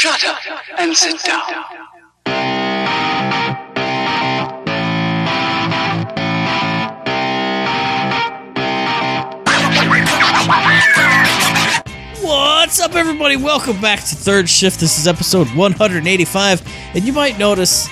Shut up and sit down. What's up, everybody? Welcome back to Third Shift. This is episode 185, and you might notice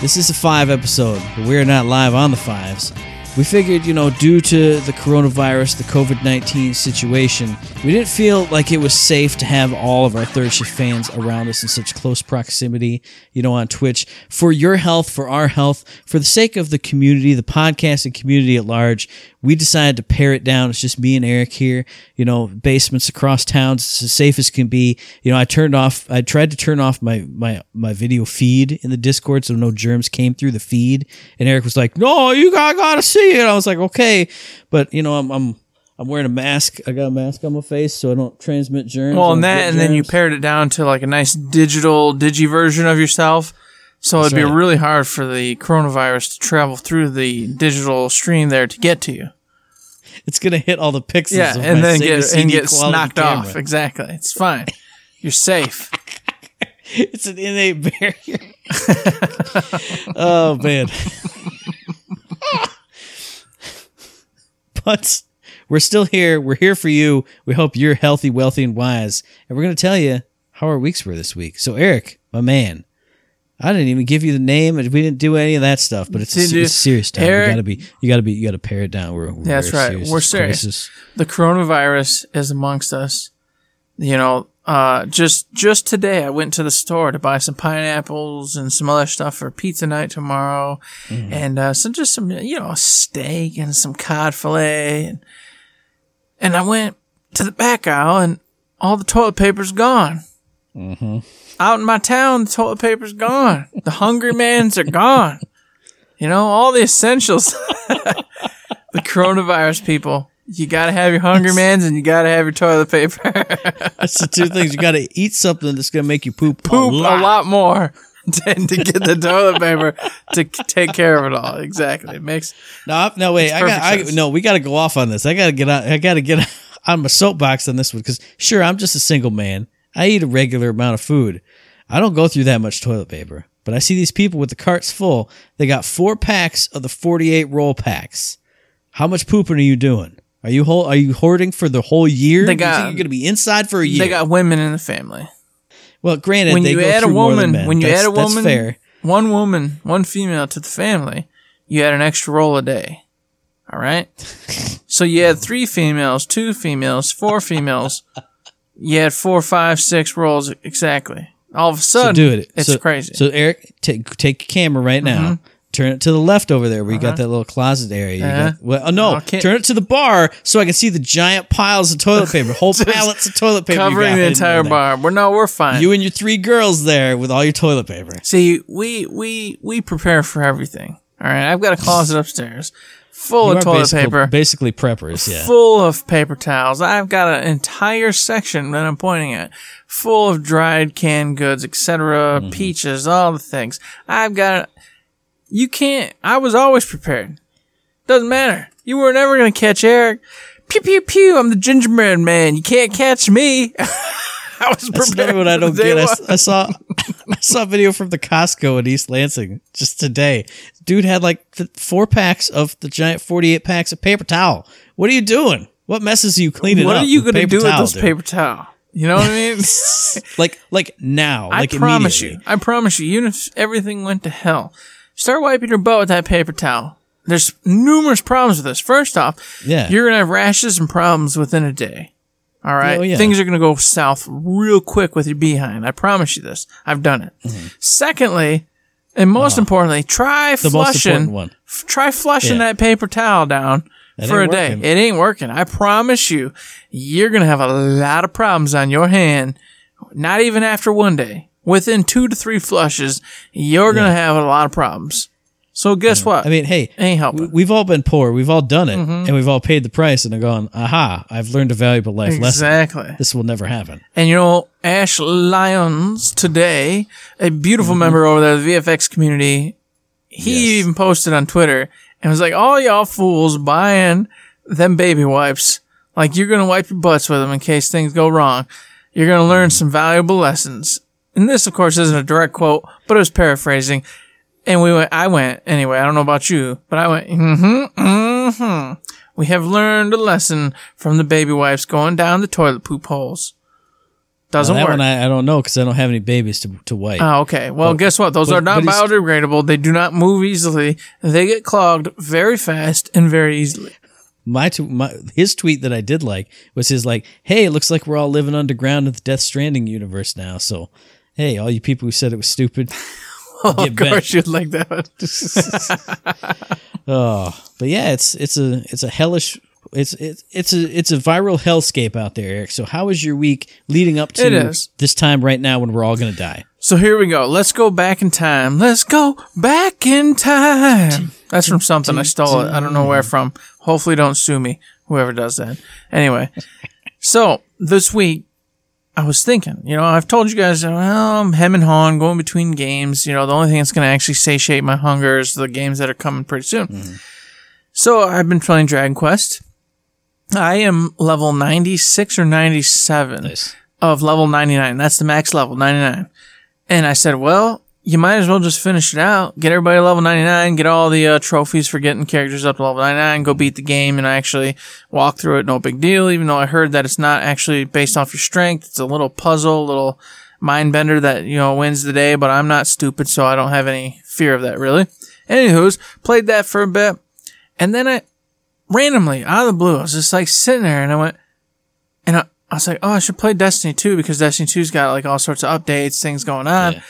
this is a five episode, but we're not live on the fives. We figured, you know, due to the coronavirus, the COVID 19 situation, we didn't feel like it was safe to have all of our third shift fans around us in such close proximity, you know, on Twitch. For your health, for our health, for the sake of the community, the podcasting community at large, we decided to pare it down. It's just me and Eric here, you know, basements across towns, It's as safe as can be. You know, I turned off, I tried to turn off my, my, my video feed in the Discord so no germs came through the feed. And Eric was like, no, you got, gotta see it. I was like, okay. But, you know, I'm, I'm, I'm wearing a mask. I got a mask on my face so I don't transmit germs. Well, and that, and then you pared it down to like a nice digital digi version of yourself. So That's it'd be right. really hard for the coronavirus to travel through the digital stream there to get to you. It's gonna hit all the pixels. Yeah, of and then get and get knocked camera. off. Exactly. It's fine. You're safe. It's an innate barrier. oh man. but we're still here. We're here for you. We hope you're healthy, wealthy, and wise. And we're gonna tell you how our weeks were this week. So Eric, my man. I didn't even give you the name, and we didn't do any of that stuff. But it's, a, it's serious time. Eric- you gotta be, you gotta be, you gotta pare it down. We're, we're That's right. We're serious. crisis. The coronavirus is amongst us. You know, uh, just just today I went to the store to buy some pineapples and some other stuff for pizza night tomorrow, Mm-hmm. and uh, some just some you know steak and some cod fillet, and and I went to the back aisle and all the toilet paper's gone. Mm-hmm. Out in my town, the toilet paper's gone. The hungry man's are gone. You know, all the essentials. the coronavirus people. You gotta have your hungry man's and you gotta have your toilet paper. That's the two things. You gotta eat something that's gonna make you poop. Poop a a lot. lot more than to get the toilet paper to take care of it all. Exactly. It makes No, no, wait. I got. I, no, we got to go off on this. I got to get out. I got to get on my soapbox on this one because sure, I'm just a single man. I eat a regular amount of food. I don't go through that much toilet paper. But I see these people with the carts full. They got four packs of the 48 roll packs. How much pooping are you doing? Are you Are you hoarding for the whole year? They You got- think you're going to be inside for a year. they got women in the family. well, granted, when they you add a through more than woman, when you That's- add a woman, fair. one woman, one female to the family, you add an extra roll a day. All right. so you had three females, two females, four females. You had four, five, six rolls exactly. All of a So sudden, do it. it's so, crazy. So Eric, take take your camera right now. Mm-hmm. Turn it to the left over there where you got that little closet area. You Uh-huh. got, well, oh, no, turn it to the bar so I can see the giant piles of toilet paper, whole pallets of toilet paper, Covering the entire bar. We're no, we're fine. You and your three girls there with all your toilet paper. See, we we we prepare for everything. All right, I've got a closet upstairs full You of toilet basically, paper, basically preppers. Yeah, full of paper towels. I've got an entire section that I'm pointing at, full of dried canned goods, etc., Mm-hmm. peaches, all the things. I've got. You can't. I was always prepared. Doesn't matter. You were never gonna catch Eric. Pew pew pew. I'm the gingerbread man. You can't catch me. I was that's prepared. another what I don't get. I, I saw I saw a video from the Costco in East Lansing just today. Dude had like th- four packs of the giant forty-eight packs of paper towel. What are you doing? What messes are you cleaning What up? are you gonna paper do with this dude? paper towel? You know what I mean? like like now, I like promise you. I promise you. Even if everything went to hell, start wiping your butt with that paper towel. There's numerous problems with this. First off, Yeah. you're gonna have rashes and problems within a day. All right, Oh, yeah. things are gonna go south real quick with your behind. I promise you this. I've done it. Secondly, and most importantly, try Mm-hmm. The flushing. f- try flushing Yeah. that paper towel down That for a day. working. It ain't working. I promise you, you're gonna have a lot of problems on your hand. Not even after one day. Within two to three flushes, you're gonna have a lot of problems. So guess what? I mean, hey, ain't helping. we- we've all been poor. We've all done it, Mm-hmm. and we've all paid the price. And are going, aha! I've learned a valuable life lesson. exactly. This will never happen. And you know, Ash Lyons today, a beautiful member over there, the VFX community, he Mm-hmm. Yes. even posted on Twitter and was like, all y'all fools buying them baby wipes. Like you're going to wipe your butts with them in case things go wrong. You're going to learn some valuable lessons. And this, of course, isn't a direct quote, but it was paraphrasing. And we went, I went, anyway, I don't know about you, but I went, mm-hmm, mm-hmm. We have learned a lesson from the baby wipes going down the toilet poop holes. Doesn't that work. one I, I don't know because I don't have any babies to, to wipe. Oh, okay. Well, But- guess what? Those but- are not biodegradable. They do not move easily. They get clogged very fast and very easily. my, t- my his tweet that I did like was his like, "Hey, it looks like we're all living underground in the Death Stranding universe now." So, hey, all you people who said it was stupid, of Get back. course, you'd like that. oh, but yeah, it's it's a it's a hellish. It's it's it's a it's a viral hellscape out there, Eric. So how was your week leading up to this time right now when we're all gonna die? So here we go. Let's go back in time. Let's go back in time. That's from something I stole it. I don't know where from. Hopefully, don't sue me. Whoever does that. Anyway, so this week I was thinking. You know, I've told you guys, well, I'm hem and hawing, going between games. You know, the only thing that's going to actually satiate my hunger is the games that are coming pretty soon. Mm-hmm. So I've been playing Dragon Quest. I am level 96 or 97 Nice. of level 99. That's the max level, 99. And I said, well, you might as well just finish it out. Get everybody level 99, get all the uh, trophies for getting characters up to level 99, go beat the game and actually walk through it. No big deal, even though I heard that it's not actually based off your strength. It's a little puzzle, little mind bender that, you know, wins the day, but I'm not stupid, so I don't have any fear of that really. Anywho's, played that for a bit. And then I, randomly, out of the blue, I was just like sitting there and I went, and I, I was like, oh, I should play Destiny 2 because Destiny 2's got like all sorts of updates, things going on. Yeah.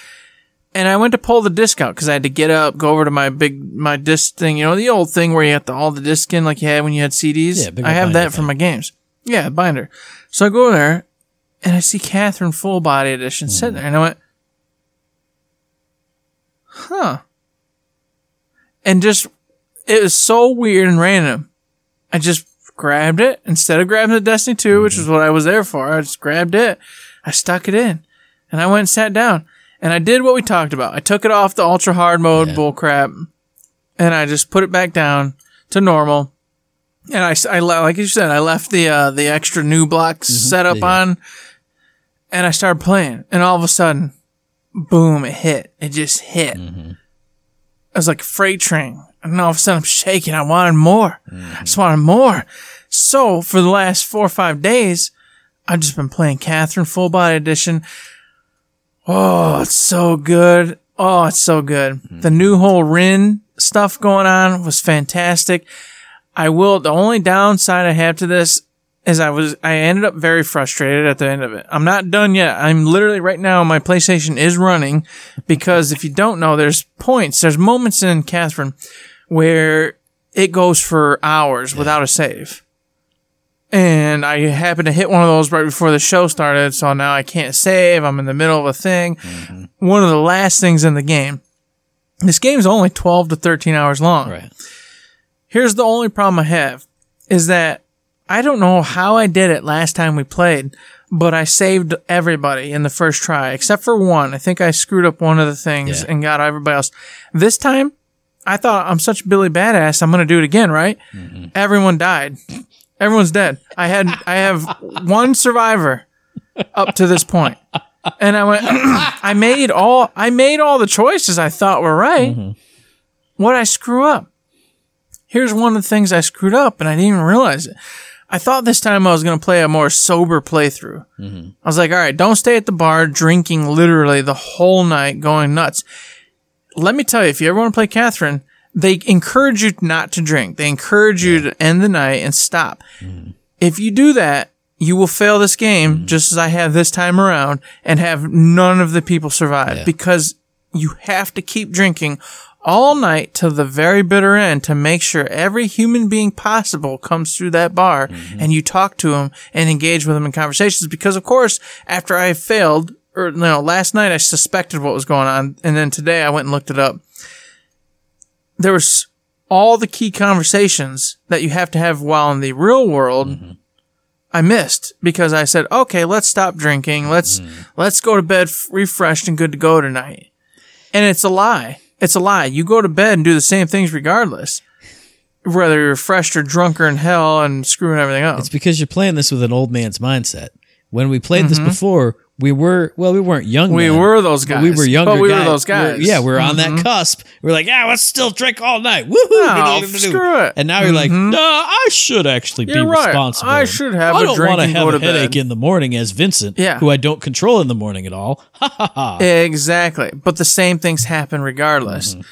And I went to pull the disc out because I had to get up, go over to my big, my disc thing, you know, the old thing where you have to, all the disc in like you had when you had CDs. Yeah, big I have that for thing. my games. Yeah, binder. So I go there and I see Catherine Full Body Edition Hmm. sitting there and I went, huh. And just, it was so weird and random. I just grabbed it instead of grabbing the Destiny 2, which is Mm-hmm. what I was there for. I just grabbed it. I stuck it in and I went and sat down and I did what we talked about. I took it off the ultra hard mode Yeah. bullcrap and I just put it back down to normal. And I, le- like you said, I left the, uh, the extra new blocks set up Mm-hmm. Yeah. on and I started playing and all of a sudden, boom, it hit. It just hit. Mm-hmm. It was like a freight train. And all of a sudden I'm shaking. I wanted more. Mm-hmm. I just wanted more. So for the last four or five days, I've just been playing Catherine Full Body Edition. Oh, it's so good. Oh, it's so good. The mm-hmm. new whole Rin stuff going on was fantastic. I will, the only downside I have to this is I was, I ended up very frustrated at the end of it. I'm not done yet. I'm literally right now, my PlayStation is running because if you don't know, there's points, there's moments in Catherine where it goes for hours without a save. And I happened to hit one of those right before the show started, so now I can't save. I'm in the middle of a thing. Mm-hmm. One of the last things in the game. This game's only 12 to 13 hours long. Right. Here's the only problem I have is that I don't know how I did it last time we played, but I saved everybody in the first try except for one. I think I screwed up one of the things Yeah. and got everybody else. This time, I thought I'm such Billy Badass. I'm going to do it again, right? Mm-hmm. Everyone died. Everyone's dead. I had, I have one survivor up to this point. And I went, I made all, I made all the choices I thought were right. Mm-hmm. What I screw up? Here's one of the things I screwed up and I didn't even realize it. I thought this time I was going to play a more sober playthrough. Mm-hmm. I was like, all right, don't stay at the bar drinking literally the whole night, going nuts. Let me tell you, if you ever want to play Catherine, they encourage you not to drink. They encourage you to end the night and stop. Mm. If you do that, you will fail this game mm. just as I have this time around and have none of the people survive Yeah. because you have to keep drinking all night to the very bitter end to make sure every human being possible comes through that bar mm-hmm. and you talk to them and engage with them in conversations. Because of course, after I failed, or no, last night I suspected what was going on, and then today I went and looked it up. There was all the key conversations that you have to have while in the real world. I missed because I said, okay, let's stop drinking. Let's, let's go to bed f- refreshed and good to go tonight. And it's a lie. It's a lie. You go to bed and do the same things regardless. Whether you're fresh or drunker in hell and screwing everything up. It's because you're playing this with an old man's mindset. When we played this Mm-hmm. before, we were well, we weren't young. We then, were those guys. We were younger. But we were those guys. We're- yeah, we were on that cusp. We are like, yeah, let's still drink all night. Woohoo! No, screw it. And now you're like, no, I should actually be right. responsible. I should have I a don't drink wanna have a headache bed. in the morning as Vincent, Yeah. who I don't control in the morning at all. Ha ha ha. Exactly. But the same things happen regardless. Mm-hmm.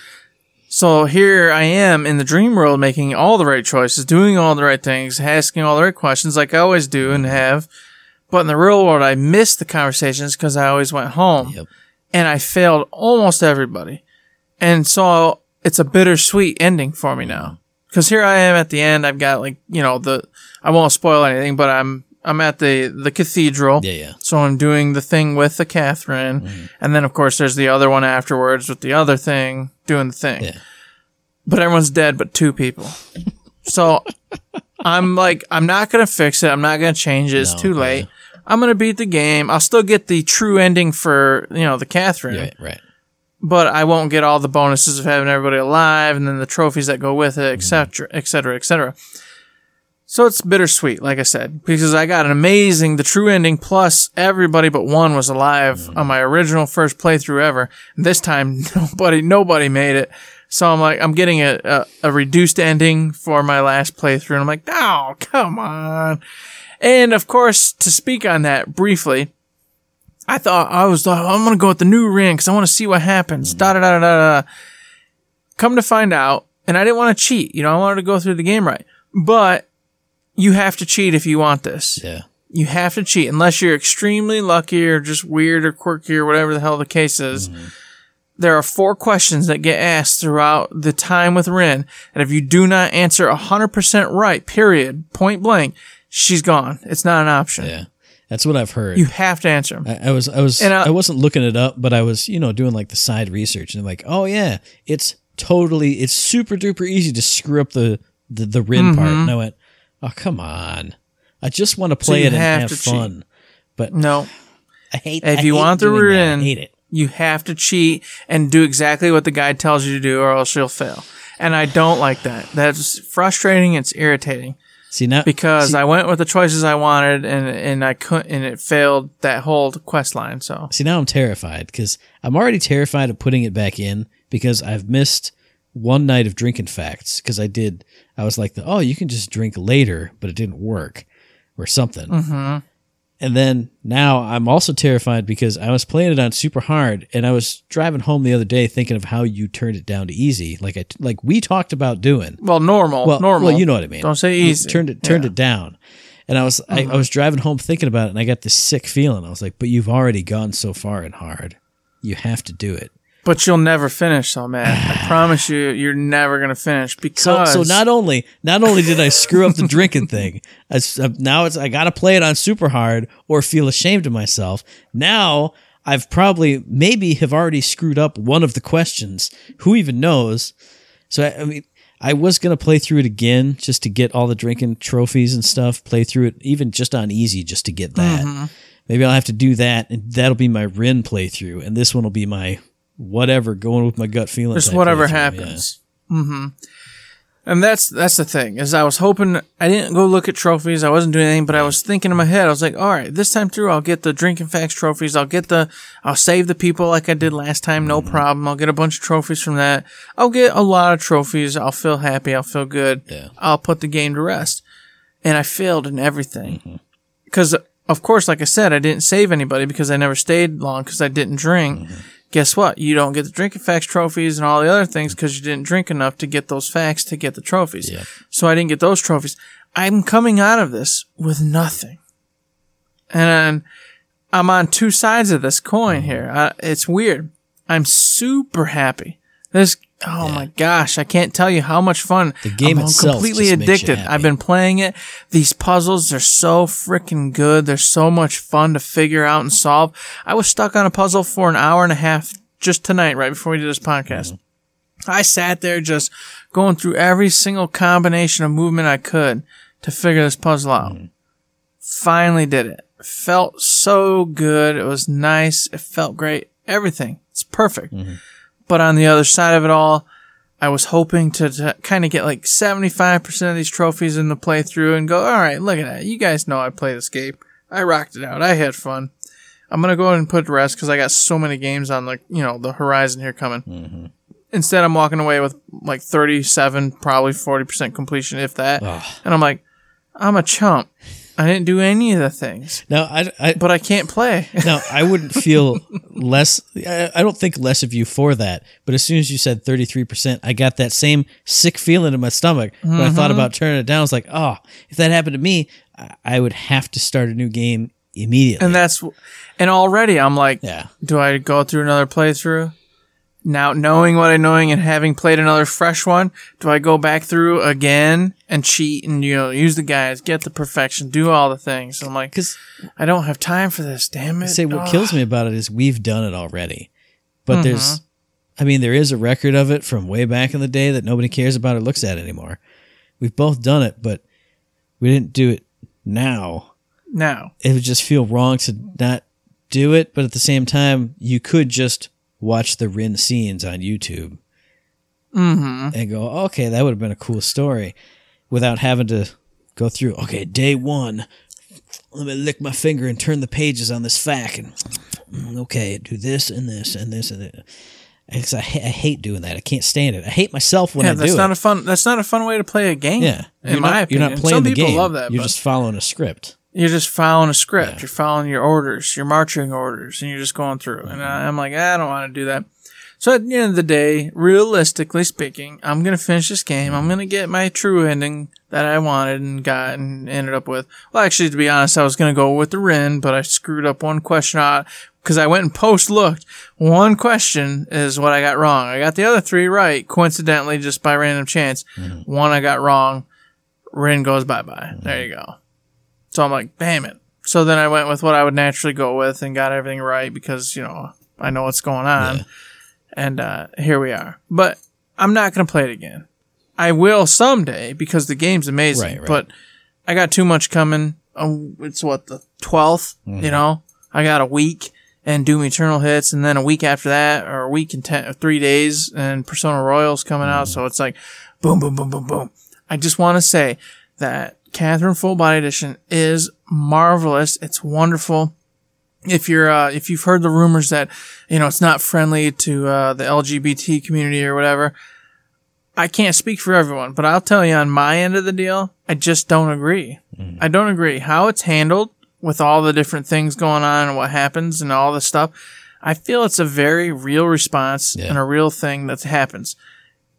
So here I am in the dream world making all the right choices, doing all the right things, asking all the right questions like I always do and have. But in the real world, I missed the conversations because I always went home. Yep. And I failed almost everybody. And so it's a bittersweet ending for me now. Because here I am at the end. I've got like, you know, the, I won't spoil anything, but I'm, I'm at the, the cathedral. Yeah, yeah. So I'm doing the thing with the Catherine, Mm-hmm. and then of course there's the other one afterwards with the other thing doing the thing. Yeah. But everyone's dead but two people. so I'm like, I'm not gonna fix it. I'm not gonna change it. It's No, too yeah. I'm gonna beat the game. I'll still get the true ending for you know the Catherine, Right, right. but I won't get all the bonuses of having everybody alive and then the trophies that go with it, etc., etc., etc. So it's bittersweet, like I said, because I got an amazing, the true ending plus everybody but one was alive mm-hmm. on my original first playthrough ever. This time, nobody, nobody made it. So I'm like, I'm getting a, a, a reduced ending for my last playthrough. And I'm like, oh, come on. And of course, to speak on that briefly, I thought I was like, I'm gonna go with the new Rin because I want to see what happens. Mm-hmm. Da da da da da. da. Come to find out, and I didn't want to cheat. You know, I wanted to go through the game right. But you have to cheat if you want this. Yeah. You have to cheat unless you're extremely lucky or just weird or quirky or whatever the hell the case is. Mm-hmm. There are four questions that get asked throughout the time with Rin, and if you do not answer 100% right, period, point blank, she's gone. It's not an option. Yeah. That's what I've heard. You have to answer them. I, I was I was And I- I wasn't looking it up, but I was you know doing like the side research and I'm like, oh yeah, it's totally it's super duper easy to screw up the the, the Rin part. And I went, oh come on, I just want to play Mm-hmm. you it and have have to cheat. fun. But No. I hate If I you hate want the that. Rin- I hate it. You have to cheat and do exactly what the guide tells you to do, or else you'll fail. And I don't like that. That's frustrating. It's irritating See now because see, I went with the choices I wanted, and and I couldn't, and it failed that whole quest line. So see now I'm terrified because I'm already terrified of putting it back in because I've missed one night of drinking facts because I did I was like oh you can just drink later but it didn't work or something. Mm-hmm. And then now I'm also terrified because I was playing it on super hard and I was driving home the other day thinking of how you turned it down to easy, like I like we talked about doing. well, normal, Well, normal. well, you know what I mean. Don't say You easy. Turned it turned Yeah. Mm-hmm. it down, and I was I, I was driving home thinking about it, and I got this sick feeling. I was like, "But you've already gone so far and hard. You have to do it." But you'll never finish, though, man. I promise you, you're never gonna finish because so not only not only did I screw up the drinking thing, I uh, now it's I got to play it on super hard or feel ashamed of myself. Now I've probably maybe have already screwed up one of the questions. Who even knows? So I, I mean, I was gonna play through it again just to get all the drinking trophies and stuff. Play through it even just on easy just to get that. Maybe I'll have to do that, and that'll be my Rin playthrough, and this one will be my whatever going with my gut feeling. just whatever playthrough, yeah. happens. hmm And that's that's the thing is I was hoping I didn't go look at trophies. I wasn't doing anything, but I was thinking in my head. I was like, all right, this time through, I'll get the drinking facts trophies. I'll get the, I'll save the people like I did last time, no Mm-hmm. problem. I'll get a bunch of trophies from that. I'll get a lot of trophies. I'll feel happy. I'll feel good. Yeah. I'll put the game to rest. And I failed in Mm-hmm. everything because of course, like I said, I didn't save anybody because I never stayed long because I didn't drink. Mm-hmm. Guess what? You don't get the drinking facts trophies and all the other things because you didn't drink enough to get those facts to get the trophies. Yep. So I didn't get those trophies. I'm coming out of this with nothing. And I'm on two sides of this coin here. I, it's weird. I'm super happy. This, oh my gosh, I can't tell you how much fun. The game I'm itself completely just makes you addicted. I've been playing it. These puzzles are so freaking good. They're so much fun to figure out and solve. I was stuck on a puzzle for an hour and a half just tonight, right before we did this podcast. Mm-hmm. I sat there just going through every single combination of movement I could to figure this puzzle out. Mm-hmm. Finally did it. Felt so good. It was nice. It felt great. Everything. It's perfect. Mm-hmm. But on the other side of it all, I was hoping to, to kind of get like 75% of these trophies in the playthrough and go, all right, look at that. You guys know I play this game. I rocked it out. I had fun. I'm gonna go ahead and put it to rest because I got so many games on the you know the horizon here coming. Mm-hmm. Instead, I'm walking away with like 37, probably 40 percent completion, if that. Ugh. And I'm like, I'm a chump. I didn't do any of the things, Now, I, I, but I can't play. now I wouldn't feel less. I, I don't think less of you for that. But as soon as you said thirty three percent, I got that same sick feeling in my stomach. When I thought mm-hmm. about turning it down, I was like, oh, if that happened to me, I, I would have to start a new game immediately. and that's and already I'm like, yeah, do I go through another playthrough? Now, knowing what I knowing and having played another fresh one, do I go back through again and cheat and you know use the guys, get the perfection, do all the things? I'm like, because I don't have time for this. Damn it! say what Ugh. kills me about it is we've done it already, but Mm-hmm. there's, I mean, there is a record of it from way back in the day that nobody cares about or looks at anymore. We've both done it, but we didn't do it now. now. It would just feel wrong to not do it, but at the same time, you could just watch the Rin scenes on YouTube Mm-hmm. and go, okay, that would have been a cool story, without having to go through. Okay, day one, let me lick my finger and turn the pages on this fact, and mm, okay, do this and this and this and that. Because I, I hate doing that. I can't stand it. I hate myself when Yeah, I that's do not it. a fun. That's not a fun way to play a game. yeah, in you're my not, opinion. you're not playing Some the people game. love that. You're but just following a script. You're just following a script. Yeah. You're following your orders, your marching orders, and you're just going through. And mm-hmm. I, I'm like, I don't want to do that. So at the end of the day, realistically speaking, I'm gonna finish this game. I'm mm-hmm. gonna get my true ending that I wanted and got and ended up with. Well, actually, to be honest, I was gonna go with the Rin, but I screwed up one question out because I went and post looked. One question is what I got wrong. I got the other three right, coincidentally, just by random chance. Mm-hmm. One I got wrong. Rin goes bye bye. There you go. So I'm like, damn it. So then I went with what I would naturally go with and got everything right because, you know, I know what's going on. Yeah. And uh, here we are. But I'm not going to play it again. I will someday because the game's amazing. Right, right. But I got too much coming. Oh, it's what, the 12th? Mm-hmm. You know? I got a week and Doom Eternal hits, and then a week after that, or a week and ten, or three days, and Persona Royal's coming out. Mm-hmm. So it's like, boom, boom, boom, boom, boom. I just want to say that Catherine Full Body Edition is marvelous. It's wonderful. If you're, uh, if you've heard the rumors that, you know, it's not friendly to, uh, the LGBT community or whatever, I can't speak for everyone, but I'll tell you on my end of the deal, I just don't agree. I don't agree. How it's handled with all the different things going on and what happens and all this stuff, I feel it's a very real response Yeah. and a real thing that happens.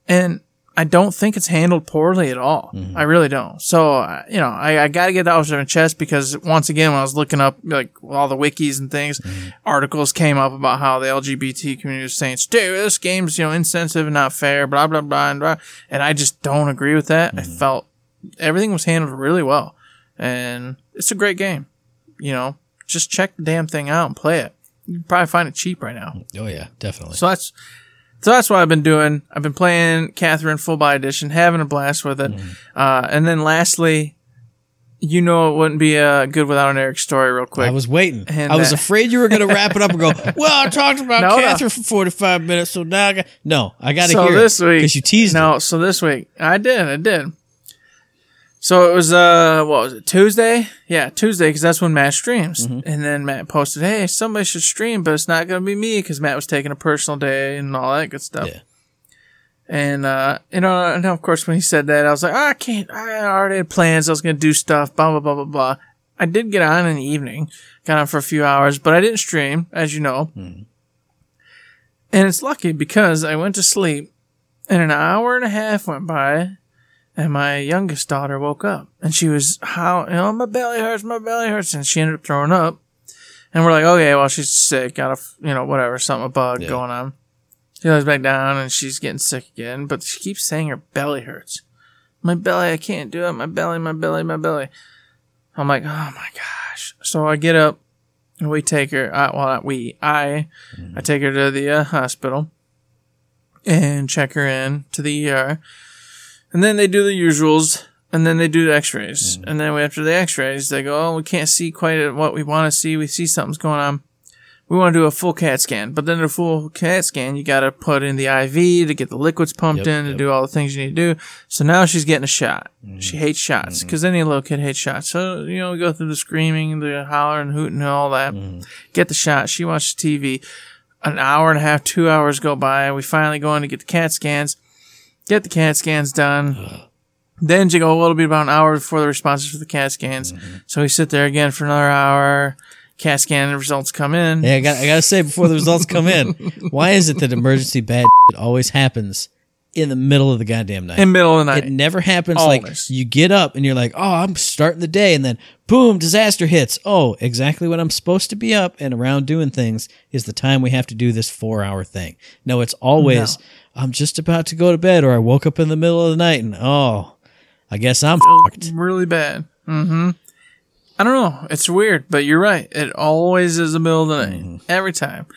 And I don't think it's handled poorly at all. Mm-hmm. I really don't. So, you know, I, I got to get that off my chest because once again, when I was looking up like all the wikis and things, mm-hmm. articles came up about how the LGBT community was saying, dude, this game's, you know, insensitive and not fair, blah, blah, blah, and blah. And I just don't agree with that. I mm-hmm. felt everything was handled really well. And it's a great game. You know, just check the damn thing out and play it. You can probably find it cheap right now. Oh yeah, definitely. So that's so that's what I've been doing. I've been playing Catherine Full Body Edition, having a blast with it. Uh, and then lastly, you know, it wouldn't be uh, good without an Eric story, real quick. I was waiting. And I was that- afraid you were going to wrap it up and go, "Well, I talked about No, no. Catherine for forty-five minutes, so now I got no. I got to so hear this week, because you teased No, it. so this week I did, I did. So it was uh, what was it? Tuesday? Yeah, Tuesday, because that's when Matt streams. Mm-hmm. And then Matt posted, "Hey, somebody should stream, but it's not gonna be me because Matt was taking a personal day and all that good stuff." Yeah. And uh, you know, and of course, when he said that, I was like, oh, I can't. I already had plans. I was gonna do stuff. Blah blah blah blah blah. I did get on in the evening, got on for a few hours, but I didn't stream, as you know. And it's lucky because I went to sleep, and an hour and a half went by, and my youngest daughter woke up, and she was how you know my belly hurts, my belly hurts, and she ended up throwing up. And we're like, okay, well she's sick, got a you know whatever, something a bug Yeah. going on. She goes back down and she's getting sick again, but she keeps saying her belly hurts. My belly, I can't do it. My belly, my belly, my belly. I'm like, oh my gosh. So I get up and we take her. Uh, well, we, I, I take her to the uh, hospital and check her in to the ER. And then they do the usuals. And then they do the X-rays. And then after the X-rays, they go, "Oh, we can't see quite what we want to see. We see something's going on." we want to do a full CAT scan. But then a full CAT scan, you got to put in the IV to get the liquids pumped Yep, in to yep. do all the things you need to do. So now she's getting a shot. Mm-hmm. She hates shots because any little kid hates shots. So, you know, we go through the screaming, the hollering, hooting, and all that. Mm-hmm. Get the shot. She watches TV. An hour and a half, two hours go by. We finally go in to get the CAT scans. Get the CAT scans done. Then you go a little bit about an hour before the responses for the CAT scans. Mm-hmm. So we sit there again for another hour. CAT scan results come in. Yeah, I got I gotta say before the results come in, why is it that emergency bad always happens in the middle of the goddamn night? in the middle of the night. It never happens Always. like you get up and you're like, oh, I'm starting the day, and then boom, disaster hits. Oh, exactly when I'm supposed to be up and around doing things is the time we have to do this four hour thing. No, it's always I'm just about to go to bed, or I woke up in the middle of the night and oh, I guess I'm fucked. really bad. Mm-hmm. I don't know. It's weird, but you're right. It always is the middle of the night. Mm-hmm. Every time.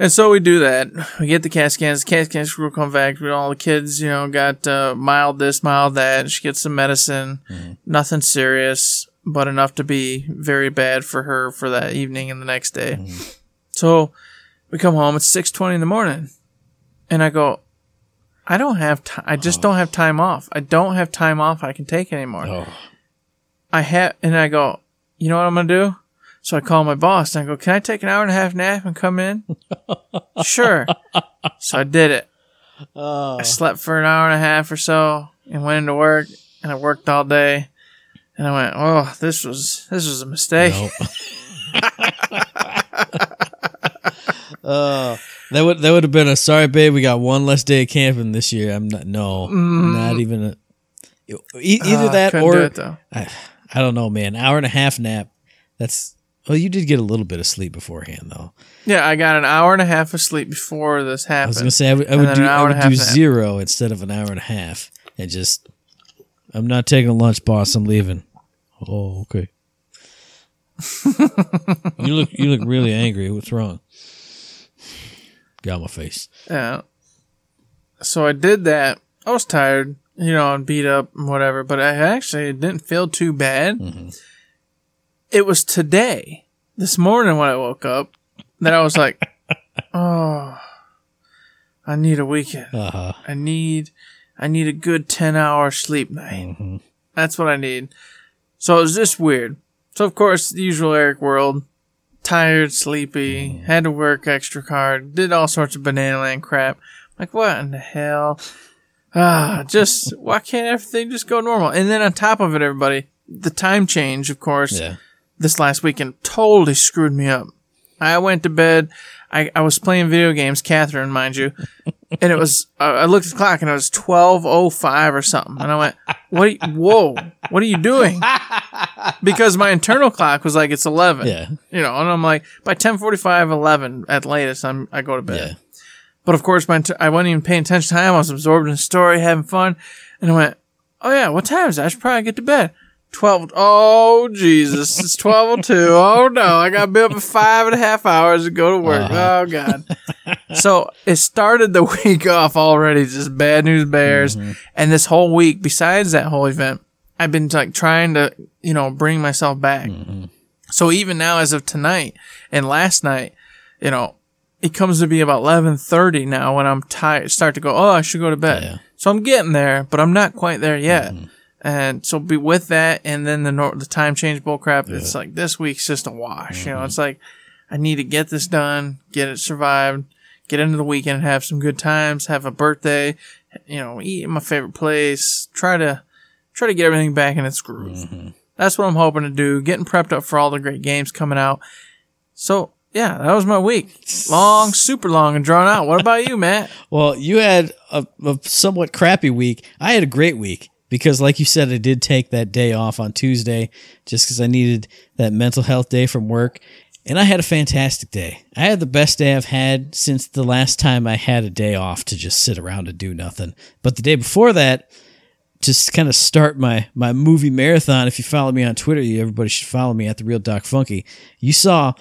And so we do that. We get the CAT scans. The CAT scans will come back. We all the kids, you know, got uh, mild this, mild that. She gets some medicine. Mm-hmm. Nothing serious, but enough to be very bad for her for that evening and the next day. Mm-hmm. So we come home. It's six twenty in the morning, and I go. I don't have time. I just don't have time off. I don't have time off I can take anymore. Oh, I have, and I go, you know what I'm gonna do? So I call my boss and I go, can I take an hour and a half nap and come in? sure. So I did it. Oh. I slept for an hour and a half or so and went into work and I worked all day. And I went, oh, this was this was a mistake. Uh, that would that would have been a sorry, babe. We got one less day of camping this year. I'm not no, not even a, e- either. Ah, that do or it. I, I don't know, man. Hour and a half nap. That's well, you did get a little bit of sleep beforehand, though. Yeah, I got an hour and a half of sleep before this happened. I was gonna say I would, I would do I would a half nap. zero instead of an hour and a half, and just I'm not taking a lunch, boss. I'm leaving. Oh, okay. you look you look really angry. What's wrong? Got my face. Yeah. So I did that. I was tired, you know, and beat up and whatever, but I actually didn't feel too bad. It was today, this morning when I woke up, that I was like, oh, I need a weekend. Uh huh. I need, I need a good 10 hour sleep night. That's what I need. So it was just weird. So of course, the usual Eric world. Tired, sleepy, had to work extra hard, did all sorts of banana land crap. Like what in the hell? Ah, just why can't everything just go normal? And then on top of it, everybody, the time change, of course, Yeah. this last weekend totally screwed me up. I went to bed. I, I was playing video games, Catherine, mind you, and it was. I I looked at the clock and it was twelve oh five or something, and I went, "What? Are you, whoa! What are you doing?" Because my internal clock was like it's eleven. Yeah. You know, and I'm like by 10:45, 11 at latest, I'm I go to bed. Yeah. But of course, my I wasn't even paying attention to time. I was absorbed in the story, having fun, and I went, "Oh yeah, what time is it? I should probably get to bed." Twelve. Oh Jesus! It's twelve oh two. Oh no! I got to be up for five and a half hours to go to work. Uh-huh. Oh God! so it started the week off already. Just bad news bears, mm-hmm. and this whole week, besides that whole event, I've been like trying to, you know, bring myself back. Mm-hmm. So even now, as of tonight and last night, you know, it comes to be about eleven thirty now when I'm tired. Start to go. Oh, I should go to bed. Yeah. So I'm getting there, but I'm not quite there yet. Mm-hmm. And so be with that, and then the nor- the time change bull crap. It's like this week's just a wash. You know, mm-hmm. it's like I need to get this done, get it survived, get into the weekend, and have some good times, have a birthday, you know, eat at my favorite place, try to try to get everything back in its groove. Mm-hmm. That's what I'm hoping to do. Getting prepped up for all the great games coming out. So yeah, that was my week. Long, super long, and drawn out. What about you, Matt? Well, you had a, a somewhat crappy week. I had a great week because, like you said, I did take that day off on Tuesday just because I needed that mental health day from work. And I had a fantastic day. I had the best day I've had since the last time I had a day off to just sit around and do nothing. But the day before that, just kind of start my my movie marathon. If you follow me on Twitter, you everybody should follow me at the real Doc Funky. You saw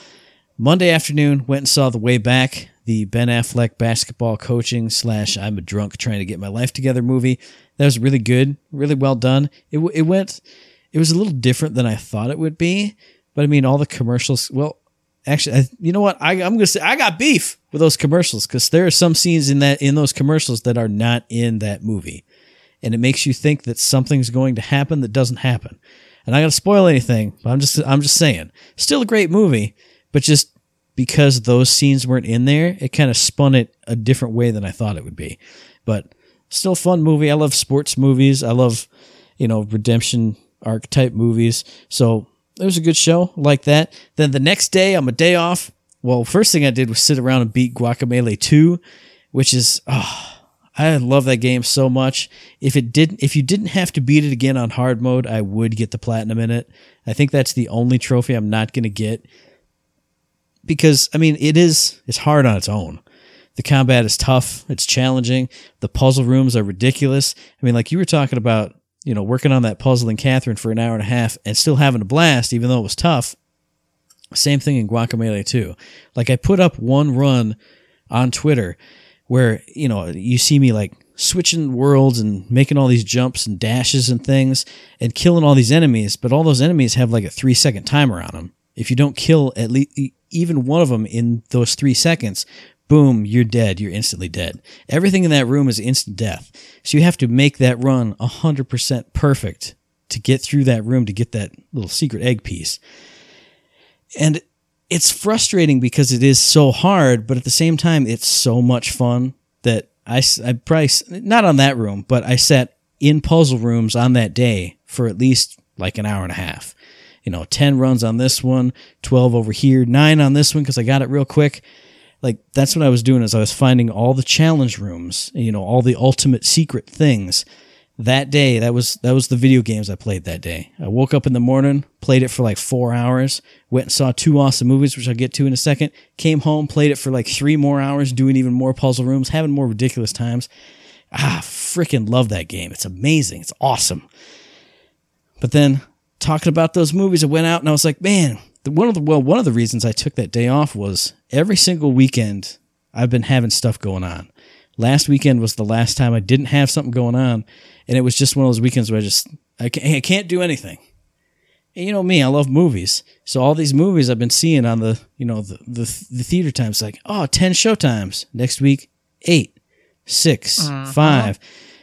Monday afternoon, went and saw The Way Back, the Ben Affleck basketball coaching slash I'm a drunk trying to get my life together movie. That was really good, really well done. It, it went, it was a little different than I thought it would be, but I mean, all the commercials, well, actually, I, you know what? I, I'm gonna say I got beef with those commercials because there are some scenes in that in those commercials that are not in that movie, and it makes you think that something's going to happen that doesn't happen. And I got to spoil anything, but I'm just I'm just saying, still a great movie, but just because those scenes weren't in there, it kind of spun it a different way than I thought it would be. But still fun movie. I love sports movies. I love, you know, redemption archetype movies. So it was a good show like that. Then the next day, I'm a day off. Well, first thing I did was sit around and beat Guacamelee 2, which is, oh, I love that game so much. If it didn't, if you didn't have to beat it again on hard mode, I would get the platinum in it. I think that's the only trophy I'm not going to get because I mean it is it's hard on its own. The combat is tough, it's challenging. The puzzle rooms are ridiculous. I mean, like you were talking about, you know, working on that puzzle in Catherine for an hour and a half and still having a blast, even though it was tough. Same thing in Guacamelee 2. Like I put up one run on Twitter where, you know, you see me like switching worlds and making all these jumps and dashes and things and killing all these enemies, but all those enemies have like a three second timer on them. If you don't kill at least even one of them in those three seconds, boom, you're dead. You're instantly dead. Everything in that room is instant death. So you have to make that run 100% perfect to get through that room to get that little secret egg piece. And it's frustrating because it is so hard, but at the same time, it's so much fun that I, I probably, not on that room, but I sat in puzzle rooms on that day for at least like an hour and a half you know, 10 runs on this one, 12 over here, nine on this one because I got it real quick. Like that's what I was doing is I was finding all the challenge rooms, you know, all the ultimate secret things. That day, that was that was the video games I played that day. I woke up in the morning, played it for like four hours, went and saw two awesome movies, which I'll get to in a second. Came home, played it for like three more hours, doing even more puzzle rooms, having more ridiculous times. Ah, freaking love that game. It's amazing. It's awesome. But then talking about those movies, I went out and I was like, man, the, one of the well, one of the reasons I took that day off was every single weekend I've been having stuff going on. Last weekend was the last time I didn't have something going on, and it was just one of those weekends where I just I can't, I can't do anything. And you know me, I love movies. So all these movies I've been seeing on the you know the the, the theater times like oh 10 show times next week eight six, Uh-huh. five.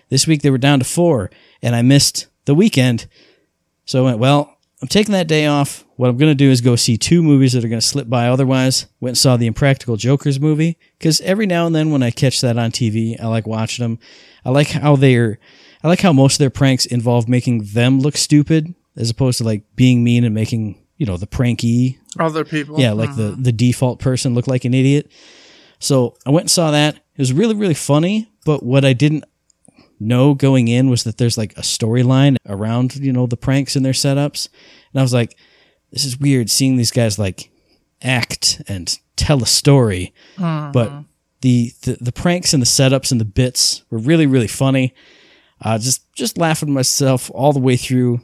This week they were down to four, and I missed the weekend. So I went, well, I'm taking that day off. What I'm going to do is go see two movies that are going to slip by otherwise. Went and saw the Impractical Jokers movie because every now and then when I catch that on TV, I like watching them. I like how they're, I like how most of their pranks involve making them look stupid as opposed to like being mean and making, you know, the pranky Other people. yeah, like the uh-huh. the default person looked like an idiot. So I went and saw that. It was really really funny, but what I didn't know going in was that there's like a storyline around you know the pranks and their setups, and I was like, this is weird seeing these guys like act and tell a story, but the, the the pranks and the setups and the bits were really really funny. Uh, just just laughing myself all the way through,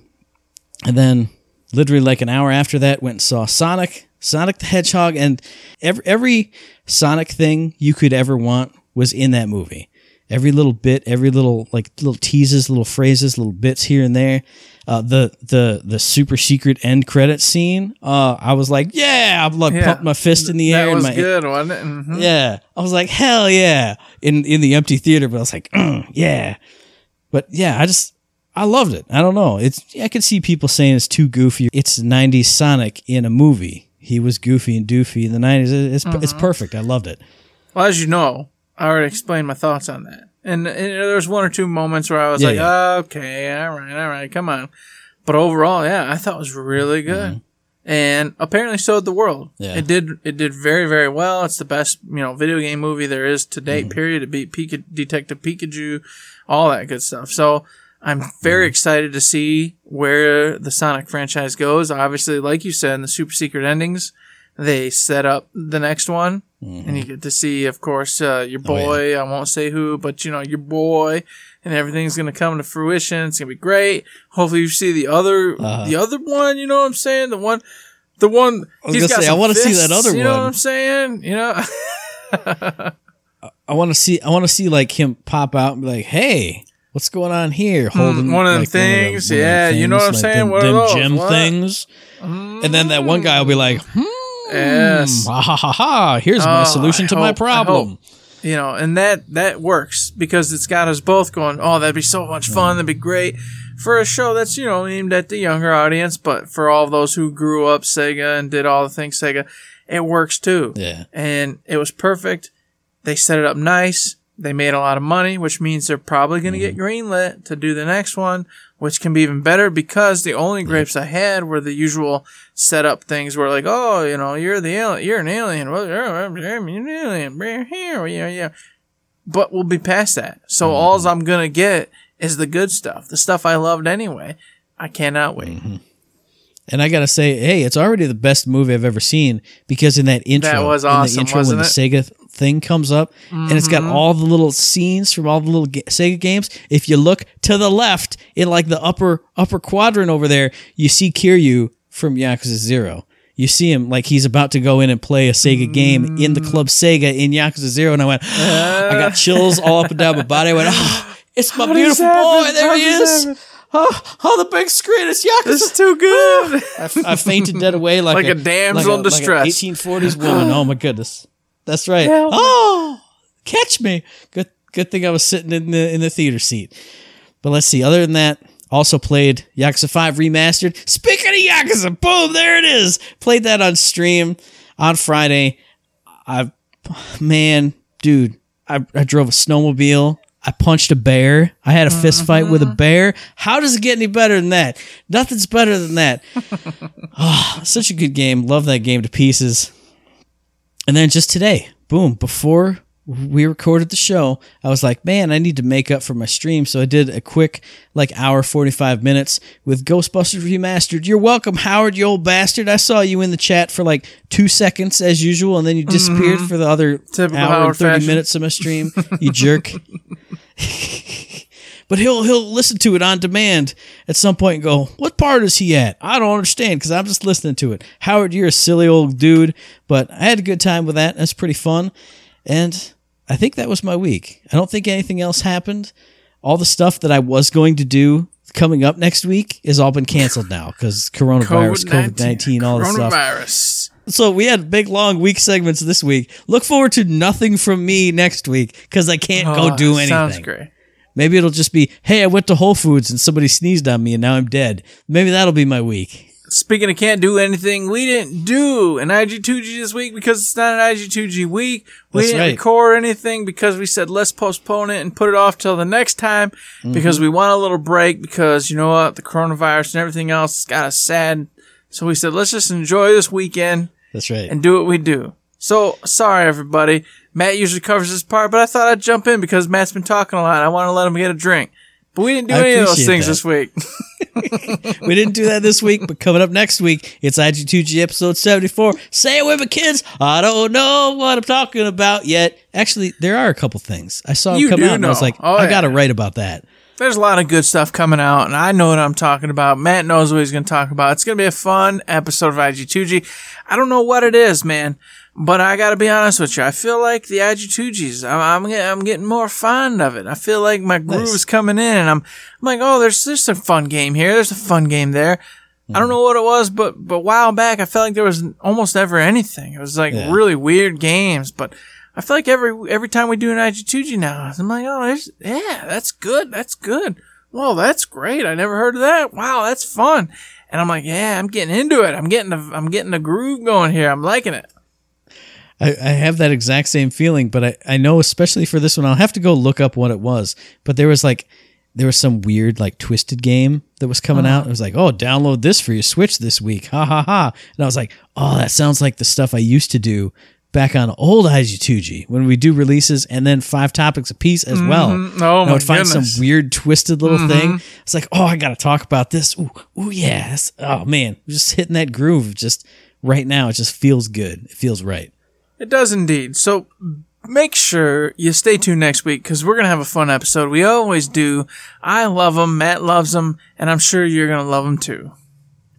and then literally like an hour after that went and saw Sonic, Sonic the Hedgehog, and every every Sonic thing you could ever want was in that movie. Every little bit, every little like little teases, little phrases, little bits here and there. Uh, the the the super secret end credit scene. Uh, I was like, yeah, I'm like Yeah. pumped my fist in the air. That and was my, good, wasn't it? Mhm. yeah, I was like, hell yeah, in in the empty theater, but I was like, mm, yeah, but yeah, I just I loved it. I don't know, it's I could see people saying it's too goofy. It's '90s Sonic in a movie. He was goofy and doofy in the '90s. It's it's perfect. I loved it. Well, as you know, I already explained my thoughts on that. And, and there was one or two moments where I was Yeah, like, yeah. okay, all right, all right, come on. But overall, yeah, I thought it was really good. And apparently so did the world. Mm-hmm. Yeah. It did it did very, very well. It's the best, you know, video game movie there is to date, Mm-hmm. period. It beat Pika, Detective Pikachu, all that good stuff. So I'm Mm-hmm. very excited to see where the Sonic franchise goes. Obviously, like you said, in the super secret endings, they set up the next one. And you get to see, of course, uh, your Mm-hmm. Oh, yeah. boy. I won't say who, but you know, your boy, and everything's gonna come to fruition. It's gonna be great. Hopefully, you see the other, Uh-huh. the other one. You know what I'm saying? The one, the one. I was gonna say, I wanna see that other You know what one. I'm saying? You know, I want to see. I want to see like him pop out and be like, "Hey, what's going on here?" Holding Hmm, one of them like, things. one of Yeah, you know what I'm like saying? Them, One of them gem What? things. And then that one guy will be like, "Hmm." Yes. Ha ha ha. Here's my Oh, solution to my problem. you know, and that that works because it's got us both going. Oh, that'd be so much fun. That'd be great for a show that's you know aimed at the younger audience, but for all those who grew up Sega and did all the things Sega, it works too. Yeah. and it was perfect. They set it up nice. They made a lot of money, which means they're probably going to get mm-hmm. greenlit to do the next one, which can be even better because the only grapes I had were the usual setup things where like, oh, you know, you're the alien, you're an alien, well, you're an alien, we're here, yeah, yeah. But we'll be past that. So mm-hmm. alls I'm gonna get is the good stuff, the stuff I loved anyway. I cannot wait. Mm-hmm. And I gotta say, hey, it's already the best movie I've ever seen because in that intro, That was in awesome, the intro when the Sega thing comes up, and it's Mm-hmm. got all the little scenes from all the little ga- Sega games. If you look to the left in like the upper upper quadrant over there, you see Kiryu from Yakuza Zero. You see him like he's about to go in and play a Sega game in the Club Sega in Yakuza Zero, and I went, I got chills all up and down my body. I went, oh, it's my How beautiful boy. There How he is. happen? Oh, on the big screen, it's Yakuza This is too good. I, I fainted dead away like, Like a damsel in distress. Like an 1840s woman. Oh my goodness, that's right. Help. Oh, catch me! Good, good thing I was sitting in the in the theater seat. But let's see. Other than that, also played Yakuza Five Remastered. Speaking of Yakuza, boom, there it is. Played that on stream on Friday. I, man, dude, I, I drove a snowmobile. I punched a bear. I had a fist fight with a bear. How does it get any better than that? Nothing's better than that. Ah, such a good game. Love that game to pieces. And then just today, boom, before we recorded the show, I was like, man, I need to make up for my stream. So I did a quick, like, hour, 45 minutes with Ghostbusters Remastered. You're welcome, Howard, you old bastard. I saw you in the chat for like two seconds as usual, and then you disappeared mm-hmm. for the other Typical hour and 30 fashion. minutes of my stream, you jerk. but he'll he'll listen to it on demand at some point and go, "What part is he at?" I don't understand because I'm just listening to it. Howard, you're a silly old dude, but I had a good time with that. That's pretty fun, and I think that was my week. I don't think anything else happened. All the stuff that I was going to do coming up next week has all been canceled now because coronavirus, COVID nineteen, all this stuff. Coronavirus. So we had big long week segments this week. Look forward to nothing from me next week because I can't go Oh, do anything. Sounds great. Maybe it'll just be, hey, I went to Whole Foods and somebody sneezed on me and now I'm dead. Maybe that'll be my week. Speaking of can't do anything, we didn't do an IG2G this week because it's not an IG2G week. We That's didn't right. record anything because we said let's postpone it and put it off till the next time Mm-hmm. because we want a little break because you know what? The coronavirus and everything else has got us sad. So we said let's just enjoy this weekend That's right. and do what we do. So sorry everybody. Matt usually covers this part, but I thought I'd jump in because Matt's been talking a lot. I want to let him get a drink. But we didn't do I any of those things that. this week. we didn't do that this week, but coming up next week, it's IG2G episode 74. Say it with me, kids. I don't know what I'm talking about yet. Actually, there are a couple things. I saw them come out and I was like, Oh, I yeah. got to write about that. There's a lot of good stuff coming out, and I know what I'm talking about. Matt knows what he's going to talk about. It's going to be a fun episode of IG2G. I don't know what it is, man, but I got to be honest with you. I feel like the IG2Gs, I'm, I'm, I'm getting more fond of it. I feel like my groove Nice. is coming in, and I'm, I'm like, oh, there's there's a fun game here. There's a fun game there. I don't mm-hmm. know what it was, but but a while back, I felt like there was almost never anything. It was like Yeah. really weird games, but I feel like every every time we do an IG2G now, I'm like, oh, there's, yeah, that's good, that's good. Whoa, that's great. I never heard of that. Wow, that's fun. And I'm like, yeah, I'm getting into it. I'm getting the I'm getting the groove going here. I'm liking it. I, I have that exact same feeling, but I, I know especially for this one, I'll have to go look up what it was. But there was like there was some weird like twisted game that was coming uh-huh. out. It was like, oh, download this for your Switch this week. Ha ha ha. And I was like, oh, that sounds like the stuff I used to do back on old IG2G when we do releases and then five topics a piece as well. Mm-hmm. Oh And I would find goodness. some weird twisted little mm-hmm. thing. It's like, oh, I got to talk about this. Ooh, ooh, yeah. That's- oh man, just hitting that groove. Just right now, it just feels good. It feels right. It does indeed. So make sure you stay tuned next week because we're gonna have a fun episode. We always do. I love them. Matt loves them, and I'm sure you're gonna love them too.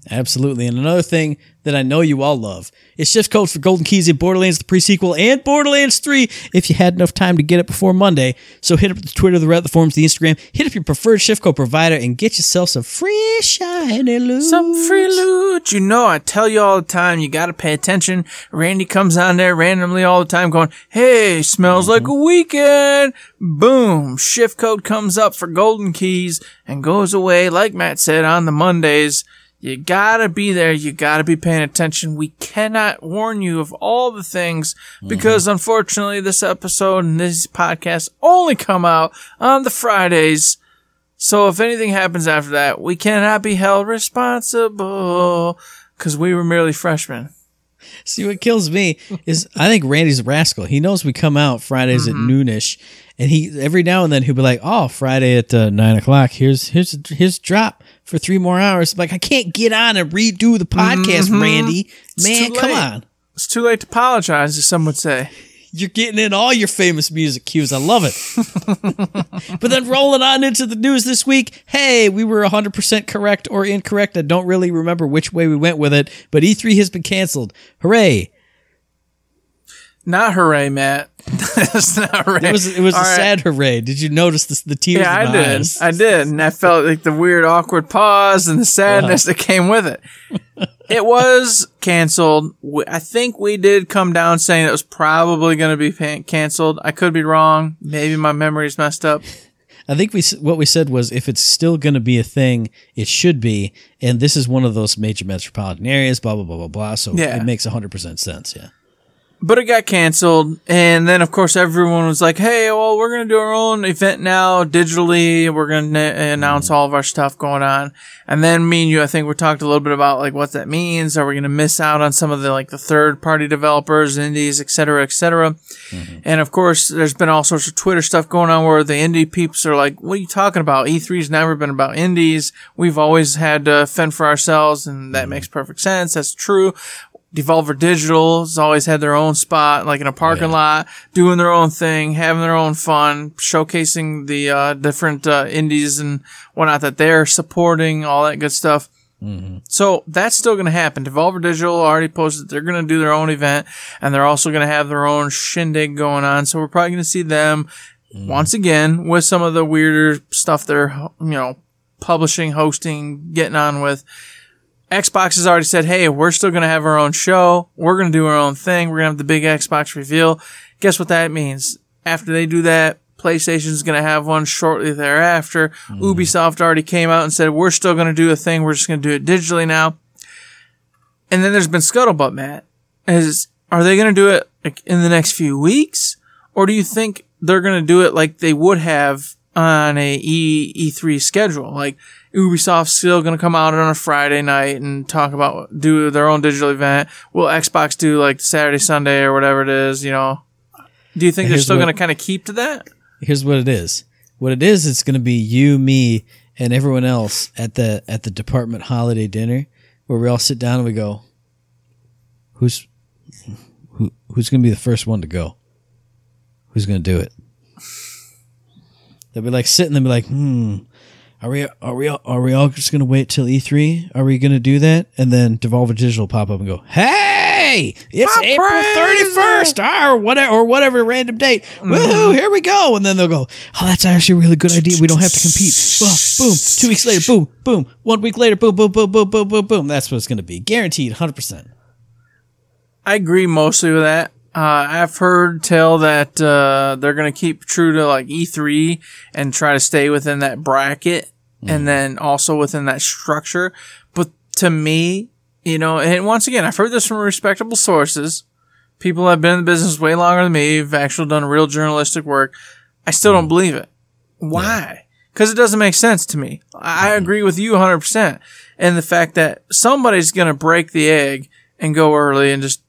Absolutely. And another thing that I know you all love is shift codes for Golden Keys in Borderlands the prequel and Borderlands 3 if you had enough time to get it before Monday. So hit up the Twitter, the Reddit, the forums, the Instagram, hit up your preferred shift code provider and get yourself some free shiny loot. Some free loot. You know, I tell you all the time, you gotta pay attention. Randy comes on there randomly all the time going, Hey, smells like a weekend. Boom. Shift code comes up for golden keys and goes away, like Matt said, on the Mondays. You gotta be there. You gotta be paying attention. We cannot warn you of all the things because unfortunately this episode and this podcast only come out on the Fridays. So if anything happens after that, we cannot be held responsible because we were merely freshmen. See what kills me is I think Randy's a rascal. He knows we come out Fridays at noonish, and he every now and then he'll be like, "Oh, Friday at uh, nine o'clock. Here's here's here's drop for three more hours." I'm like I can't get on and redo the podcast, mm-hmm. Randy. Man, come on. It's too late to apologize, as some would say. You're getting in all your famous music cues. I love it. but then rolling on into the news this week. Hey, we were 100% correct or incorrect. I don't really remember which way we went with it, but E3 has been canceled. Hooray. Not hooray, Matt. That's not hooray. It was it was All a right. sad hooray. Did you notice the, the tears Yeah, I did. eyes? I did, and I felt like the weird, awkward pause and the sadness that came with it. it was canceled. I think we did come down saying it was probably going to be pan- canceled. I could be wrong. Maybe my memory's messed up. I think we what we said was if it's still going to be a thing, it should be. And this is one of those major metropolitan areas. Blah blah blah blah blah. So Yeah. it makes 100 percent sense. Yeah. But it got canceled, and then of course everyone was like, "Hey, well, we're gonna do our own event now, digitally. We're gonna announce mm-hmm. all of our stuff going on." And then me and you, I think we talked a little bit about like what that means. Are we gonna miss out on some of the like the third party developers, indies, et cetera, et cetera? Mm-hmm. And of course, there's been all sorts of Twitter stuff going on where the indie peeps are like, "What are you talking about? E3's never been about indies. We've always had to fend for ourselves, and that mm-hmm. makes perfect sense. That's true." Devolver Digital has always had their own spot, like in a parking lot, doing their own thing, having their own fun, showcasing the uh, different uh, indies and whatnot that they're supporting, all that good stuff. So that's still going to happen. Devolver Digital already posted they're going to do their own event, and they're also going to have their own shindig going on. So we're probably going to see them once again with some of the weirder stuff they're you know publishing, hosting, getting on with. Xbox has already said, hey, we're still going to have our own show. We're going to do our own thing. We're going to have the big Xbox reveal. Guess what that means? After they do that, PlayStation's going to have one shortly thereafter. Hmm. Ubisoft already came out and said, we're still going to do a thing. We're just going to do it digitally now. And then there's been scuttlebutt, Matt. Is, are they going to do it like, in the next few weeks? Or do you think they're going to do it like they would have on a E E3 schedule? Like Ubisoft's still going to come out on a Friday night and talk about do their own digital event. Will Xbox do like Saturday, Sunday, or whatever it is? You know, do you think they're still going to kind of keep to that? Here's what it is. What it is, it's going to be you, me, and everyone else at the at the department holiday dinner, where we all sit down and we go, "Who's who? Who's going to be the first one to go? Who's going to do it?" They'll be like sitting there, be like, "Hmm, are we are we all- are we all just going to wait till E3? Are we going to do that?" And then Devolver Digital pop up and go, "Hey, it's I'm April thirty first, or whatever, or whatever random date. Mm-hmm. Woohoo! Here we go!" And then they'll go, "Oh, that's actually a really good idea. We don't have to compete." Well, boom. Two weeks later, boom, boom. One week later, boom, boom, boom, boom, boom, boom, boom. That's what it's going to be, guaranteed, hundred percent. I agree mostly with that. Uh, I've heard tell that uh, they're going to keep true to like E3 and try to stay within that bracket and then also within that structure. But to me, you know, and once again, I've heard this from respectable sources. People have been in the business way longer than me, have actually done real journalistic work. I still don't believe it. Why? Because it doesn't make sense to me. I I agree with you 100%. And the fact that somebody's going to break the egg and go early and just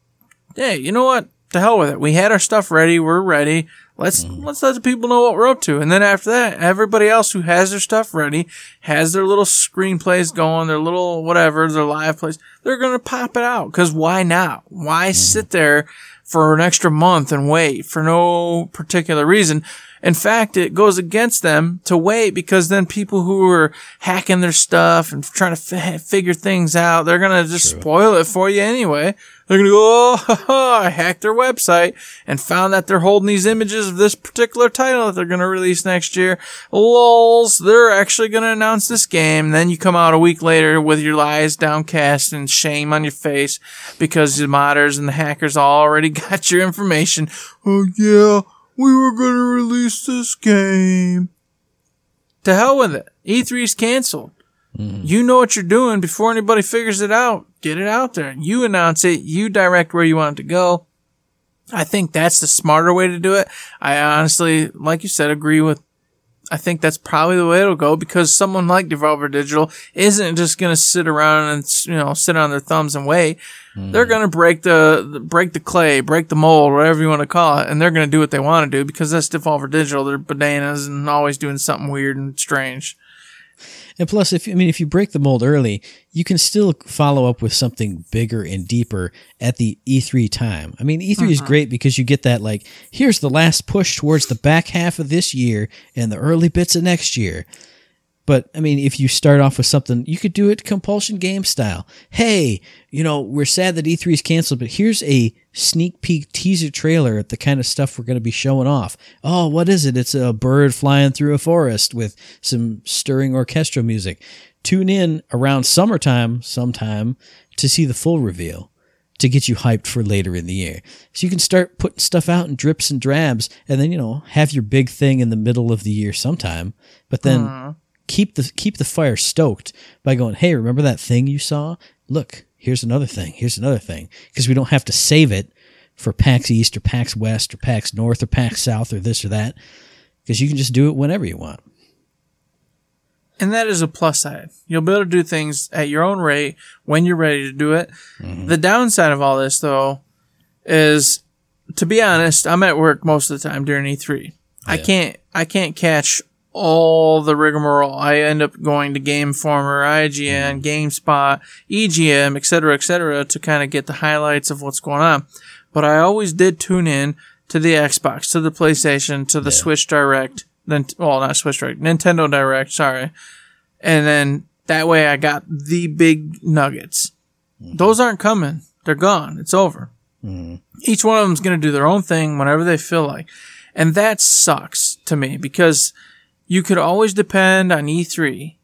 hey, you know what? To hell with it. We had our stuff ready. We're ready. Let's mm-hmm. let's let the people know what we're up to. And then after that, everybody else who has their stuff ready, has their little screenplays going, their little whatever, their live plays, they're gonna pop it out. Cause why not? Why mm-hmm. sit there for an extra month and wait for no particular reason? In fact, it goes against them to wait because then people who are hacking their stuff and trying to f- figure things out, they're going to just spoil it for you anyway. They're going to go, oh, ha, ha, I hacked their website and found that they're holding these images of this particular title that they're going to release next year. Lols, they're actually going to announce this game. Then you come out a week later with your eyes downcast and shame on your face because the modders and the hackers already got your information. Oh yeah, we were going to release this game. To hell with it. E3 is canceled. Mm-hmm. You know what you're doing before anybody figures it out. Get it out there. You announce it. You direct where you want it to go. I think that's the smarter way to do it. I honestly, like you said, agree with. I think that's probably the way it'll go because someone like Devolver Digital isn't just going to sit around and you know sit on their thumbs and wait. They're going to break the break the clay, break the mold, whatever you want to call it, and they're going to do what they want to do because that's Devolver Digital. They're bananas and always doing something weird and strange. And plus, if I mean, if you break the mold early, you can still follow up with something bigger and deeper at the E3 time. I mean, E3 is mm-hmm. great because you get that like, here's the last push towards the back half of this year and the early bits of next year. But I mean, if you start off with something, you could do it compulsion game style. Hey, you know, we're sad that E3 is canceled, but here's a sneak peek teaser trailer at the kind of stuff we're going to be showing off. Oh, what is it? It's a bird flying through a forest with some stirring orchestral music. Tune in around summertime sometime to see the full reveal to get you hyped for later in the year. So you can start putting stuff out in drips and drabs and then, you know, have your big thing in the middle of the year sometime. But then keep the keep the fire stoked by going, "Hey, remember that thing you saw? Look, here's another thing. Here's another thing." Because we don't have to save it for PAX East or PAX West or PAX North or PAX South or this or that. Because you can just do it whenever you want. And that is a plus side. You'll be able to do things at your own rate when you're ready to do it. Mm-hmm. The downside of all this, though, is to be honest, I'm at work most of the time during E3. I can't, I can't catch all the rigmarole. I end up going to Game Informer, IGN, mm-hmm. GameSpot, EGM, et cetera, et cetera, to kind of get the highlights of what's going on. But I always did tune in to the Xbox, to the PlayStation, to the Switch Direct, then, well, not Switch Direct, Nintendo Direct, sorry. And then that way I got the big nuggets. Mm-hmm. Those aren't coming. They're gone. It's over. Mm-hmm. Each one of them's going to do their own thing whenever they feel like. And that sucks to me because you could always depend on E3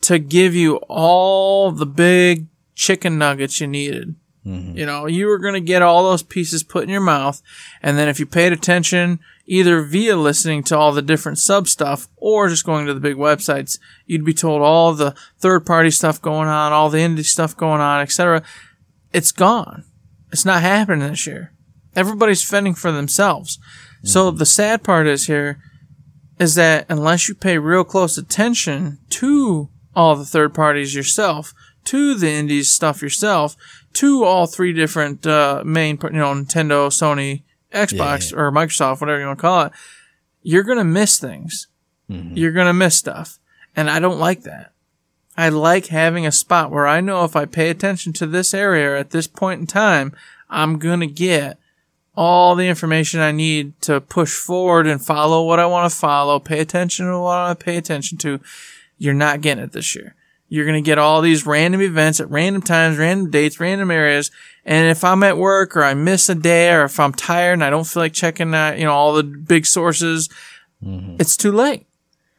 to give you all the big chicken nuggets you needed. Mm-hmm. You know, you were going to get all those pieces put in your mouth. And then if you paid attention, either via listening to all the different sub stuff or just going to the big websites, you'd be told all the third party stuff going on, all the indie stuff going on, etc. It's gone. It's not happening this year. Everybody's fending for themselves. So mm-hmm. the sad part is here is that unless you pay real close attention to all the third parties yourself, to the indies stuff yourself, to all three different uh, main, you know, Nintendo, Sony, Xbox, or Microsoft, whatever you want to call it, you're gonna miss things. You're gonna miss stuff, and I don't like that. I like having a spot where I know if I pay attention to this area at this point in time, I'm gonna get all the information I need to push forward and follow what I want to follow, pay attention to what I want to pay attention to. You're not getting it this year. You're going to get all these random events at random times, random dates, random areas. And if I'm at work or I miss a day or if I'm tired and I don't feel like checking out, you know, all the big sources, mm-hmm. it's too late.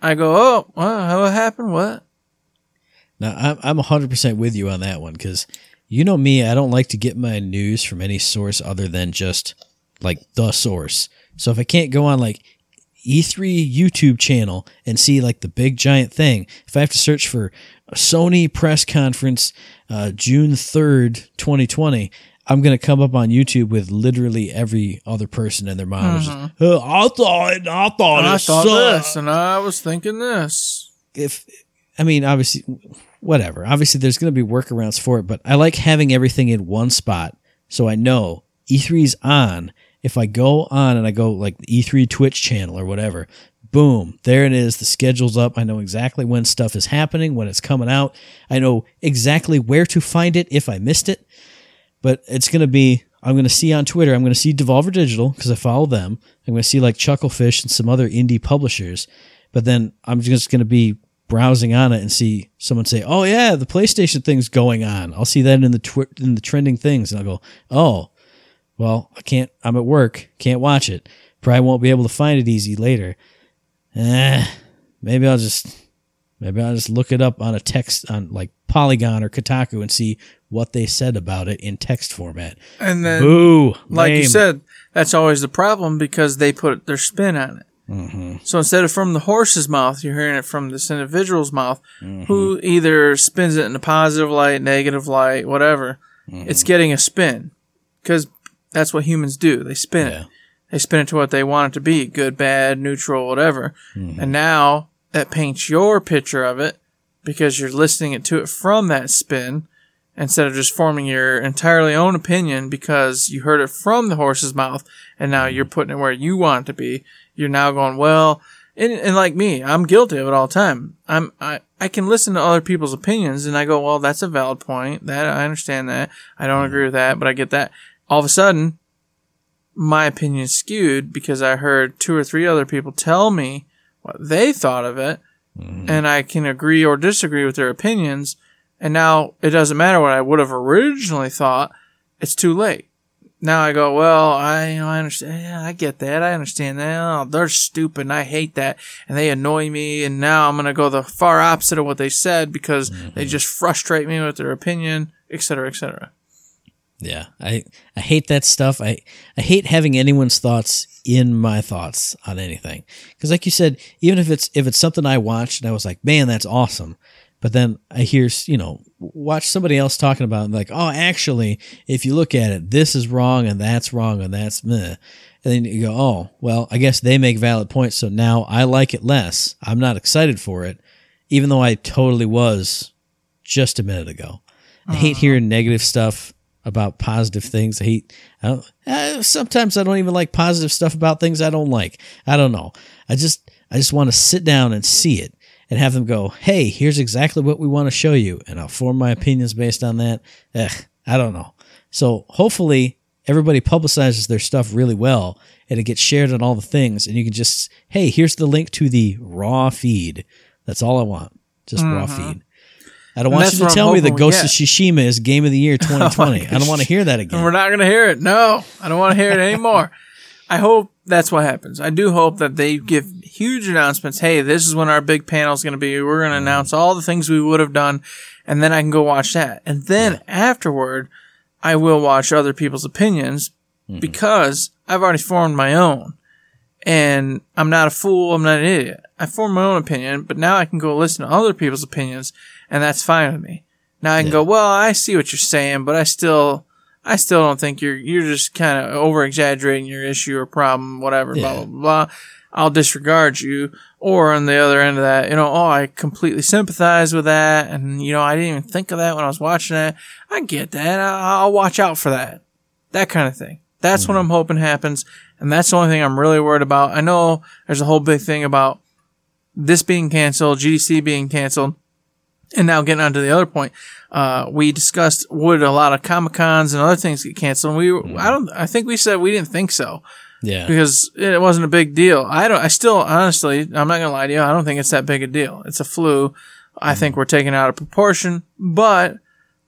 I go, oh, well, what happened? What? Now, I'm, I'm 100% with you on that one because you know me, I don't like to get my news from any source other than just like the source. So if I can't go on like E3 YouTube channel and see like the big giant thing, if I have to search for a Sony press conference uh, June 3rd, 2020, I'm going to come up on YouTube with literally every other person and their mom. just, "Uh, I thought, I thought, it I thought sucked." this and I was thinking this. if I mean, obviously, whatever. Obviously, there's going to be workarounds for it, but I like having everything in one spot so I know E3's on. If I go on and I go like the E3 Twitch channel or whatever, boom, there it is. The schedule's up. I know exactly when stuff is happening, when it's coming out. I know exactly where to find it if I missed it. But it's going to be I'm going to see on Twitter, I'm going to see Devolver Digital because I follow them. I'm going to see like Chucklefish and some other indie publishers. But then I'm just going to be browsing on it and see someone say, "Oh yeah, the PlayStation thing's going on." I'll see that in the in the trending things, and I'll go, "Oh, well, I can't. I'm at work, can't watch it. Probably won't be able to find it easy later. Eh, maybe I'll just maybe I'll just look it up on a text on like Polygon or Kotaku and see what they said about it in text format. And then, Boo! like you said, that's always the problem because they put their spin on it. Mm-hmm. So instead of from the horse's mouth, you're hearing it from this individual's mouth, Mm-hmm. who either spins it in a positive light, negative light, whatever. Mm-hmm. It's getting a spin because that's what humans do. They spin Yeah. it. They spin it to what they want it to be good, bad, neutral, whatever. Mm-hmm. And now that paints your picture of it because you're listening it to it from that spin instead of just forming your entirely own opinion because you heard it from the horse's mouth and now you're putting it where you want it to be. You're now going, well, and, and like me, I'm guilty of it all the time. I'm, I, I can listen to other people's opinions and I go, well, that's a valid point. That, I understand that. I don't agree with that, but I get that. All of a sudden, my opinion is skewed because I heard two or three other people tell me what they thought of it, mm-hmm. and I can agree or disagree with their opinions. And now it doesn't matter what I would have originally thought; it's too late. Now I go, well, I, you know, I understand. Yeah, I get that. I understand that. Oh, they're stupid, and I hate that, and they annoy me. And now I'm gonna go the far opposite of what they said because mm-hmm. they just frustrate me with their opinion, et cetera, et cetera. Yeah, I I hate that stuff. I I hate having anyone's thoughts in my thoughts on anything. Because like you said, even if it's if it's something I watched and I was like, man, that's awesome, but then I hear you know watch somebody else talking about it and like, oh, actually, if you look at it, this is wrong and that's wrong and that's meh. And then you go, oh, well, I guess they make valid points, so now I like it less. I'm not excited for it, even though I totally was just a minute ago. I hate hearing negative stuff about positive things. I hate. I don't, uh, sometimes I don't even like positive stuff about things I don't like. I don't know. I just I just want to sit down and see it and have them go, "Hey, here's exactly what we want to show you," and I'll form my opinions based on that. Ugh, I don't know. So hopefully everybody publicizes their stuff really well and it gets shared on all the things and you can just hey here's the link to the raw feed that's all i want just raw feed i don't want you to tell me the ghost of get. shishima is game of the year 2020 i don't want to hear that again. we're not going to hear it. No, I don't want to hear it anymore. I hope that's what happens. I do hope that they give huge announcements. Hey, this is when our big panel is going to be. We're going to mm-hmm. announce all the things we would have done, and then I can go watch that. And then afterward, I will watch other people's opinions mm-hmm. because I've already formed my own. And I'm not a fool. I'm not an idiot. I formed my own opinion, but now I can go listen to other people's opinions, and that's fine with me. Now I can go, well, I see what you're saying, but I still, I still don't think you're, you're just kind of over exaggerating your issue or problem, whatever, blah, Yeah. blah, blah. I'll disregard you. Or on the other end of that, you know, oh, I completely sympathize with that. And, you know, I didn't even think of that when I was watching that. I get that. I- I'll watch out for that. That kind of thing. That's what mm. I'm hoping happens. And that's the only thing I'm really worried about. I know there's a whole big thing about this being canceled, GDC being canceled. And now getting on to the other point, uh, we discussed would a lot of Comic Cons and other things get canceled. And we, mm-hmm. I don't, I think we said we didn't think so yeah because it wasn't a big deal. I don't, I still, honestly, I'm not gonna lie to you. I don't think it's that big a deal. It's a flu. I think mm-hmm. we're taking out of proportion, but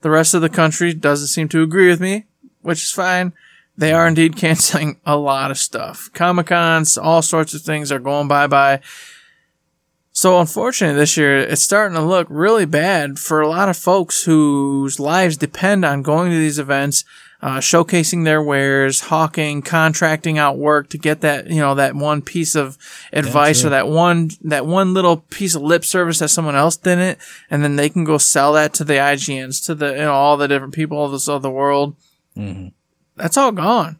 the rest of the country doesn't seem to agree with me, which is fine. They are mm-hmm. indeed canceling a lot of stuff. Comic Cons, all sorts of things are going bye bye. So unfortunately this year it's starting to look really bad for a lot of folks whose lives depend on going to these events, uh, showcasing their wares, hawking, contracting out work to get that, you know, that one piece of advice or that one, that one little piece of lip service that someone else didn't. And then they can go sell that to the IGNs, to the, you know, all the different people of this of the world. That's all gone.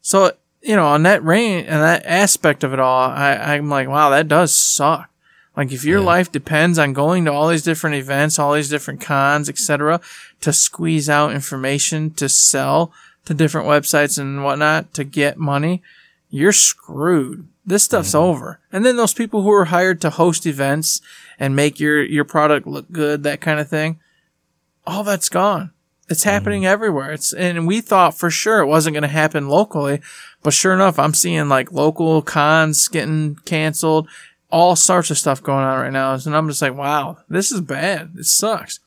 So, you know, on that range and that aspect of it all, I, I'm like, wow, that does suck. Like if your life depends on going to all these different events, all these different cons, etc., to squeeze out information to sell to different websites and whatnot to get money, you're screwed. This stuff's mm-hmm. over. And then those people who are hired to host events and make your, your product look good, that kind of thing, all that's gone. It's happening mm-hmm. everywhere. It's and we thought for sure it wasn't going to happen locally, but sure enough, I'm seeing like local cons getting canceled, all sorts of stuff going on right now, and I'm just like, wow, this is bad. It sucks.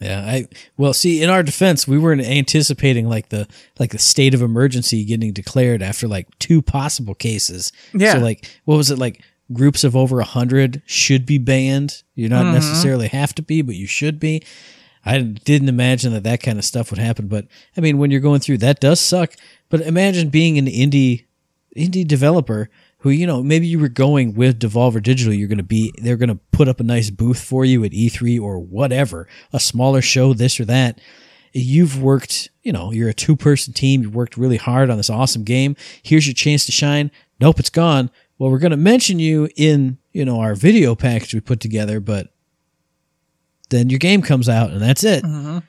Yeah, I well, see, in our defense, we weren't anticipating like the like the state of emergency getting declared after like two possible cases. Yeah. So like, what was it like? Groups of over a hundred should be banned. You're not mm-hmm. necessarily have to be, but you should be. I didn't imagine that that kind of stuff would happen, but I mean, when you're going through that, does suck. But imagine being an indie indie developer who you know maybe you were going with Devolver Digital. You're going to be they're going to put up a nice booth for you at E3 or whatever, a smaller show, this or that. You've worked, you know, you're a two person team. You've worked really hard on this awesome game. Here's your chance to shine. Nope, it's gone. Well, we're going to mention you in you know our video package we put together, but then your game comes out and that's it. Mm-hmm. like-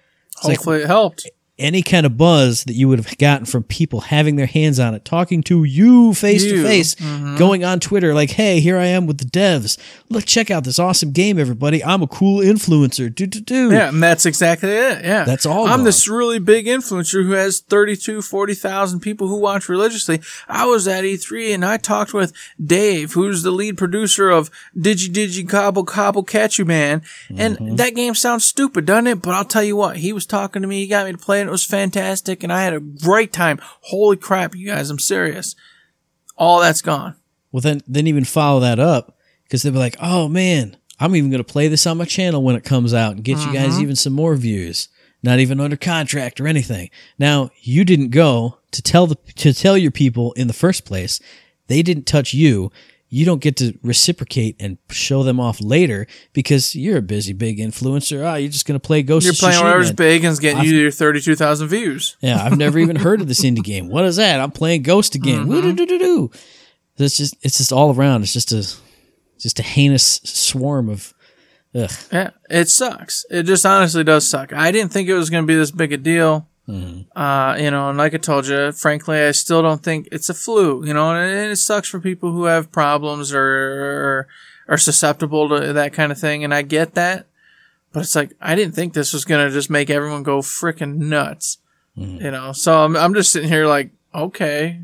Hopefully, it helped. Any kind of buzz that you would have gotten from people having their hands on it, talking to you face to face, going on Twitter like, "Hey, here I am with the devs. Look, check out this awesome game, everybody. I'm a cool influencer." Do do do. Yeah, and that's exactly it. Yeah. That's all I'm this really big influencer who has 32, 40,000 people who watch religiously. I was at E3 and I talked with Dave, who's the lead producer of Digi Digi Cobble Cobble Catch You Man. And Mm-hmm. that game sounds stupid, doesn't it? But I'll tell you what, he was talking to me. He got me to play it. It was fantastic. And I had a great time. Holy crap, you guys. I'm serious. All that's gone. Well, then then even follow that up because they'll be like, "Oh man, I'm even going to play this on my channel when it comes out and get you guys mm-hmm. even some more views." Not even under contract or anything. Now you didn't go to tell the to tell your people in the first place. They didn't touch you. You don't get to reciprocate and show them off later because you're a busy big influencer. Ah, you're just going to play Ghost. You're playing whatever's big and it's getting you your 32,000 views. Yeah, I've never even heard of this indie game. What is that? I'm playing Ghost again. Woo-doo-doo-doo-doo. It's just it's just all around. It's just a just a heinous swarm of ugh. Yeah, it sucks. It just honestly does suck. I didn't think it was going to be this big a deal. Mm-hmm. Uh, you know, and like I told you, frankly, I still don't think it's a flu. You know, and it sucks for people who have problems or, are susceptible to that kind of thing. And I get that, but it's like I didn't think this was going to just make everyone go freaking nuts. Mm-hmm. You know, so I'm I'm just sitting here like, okay,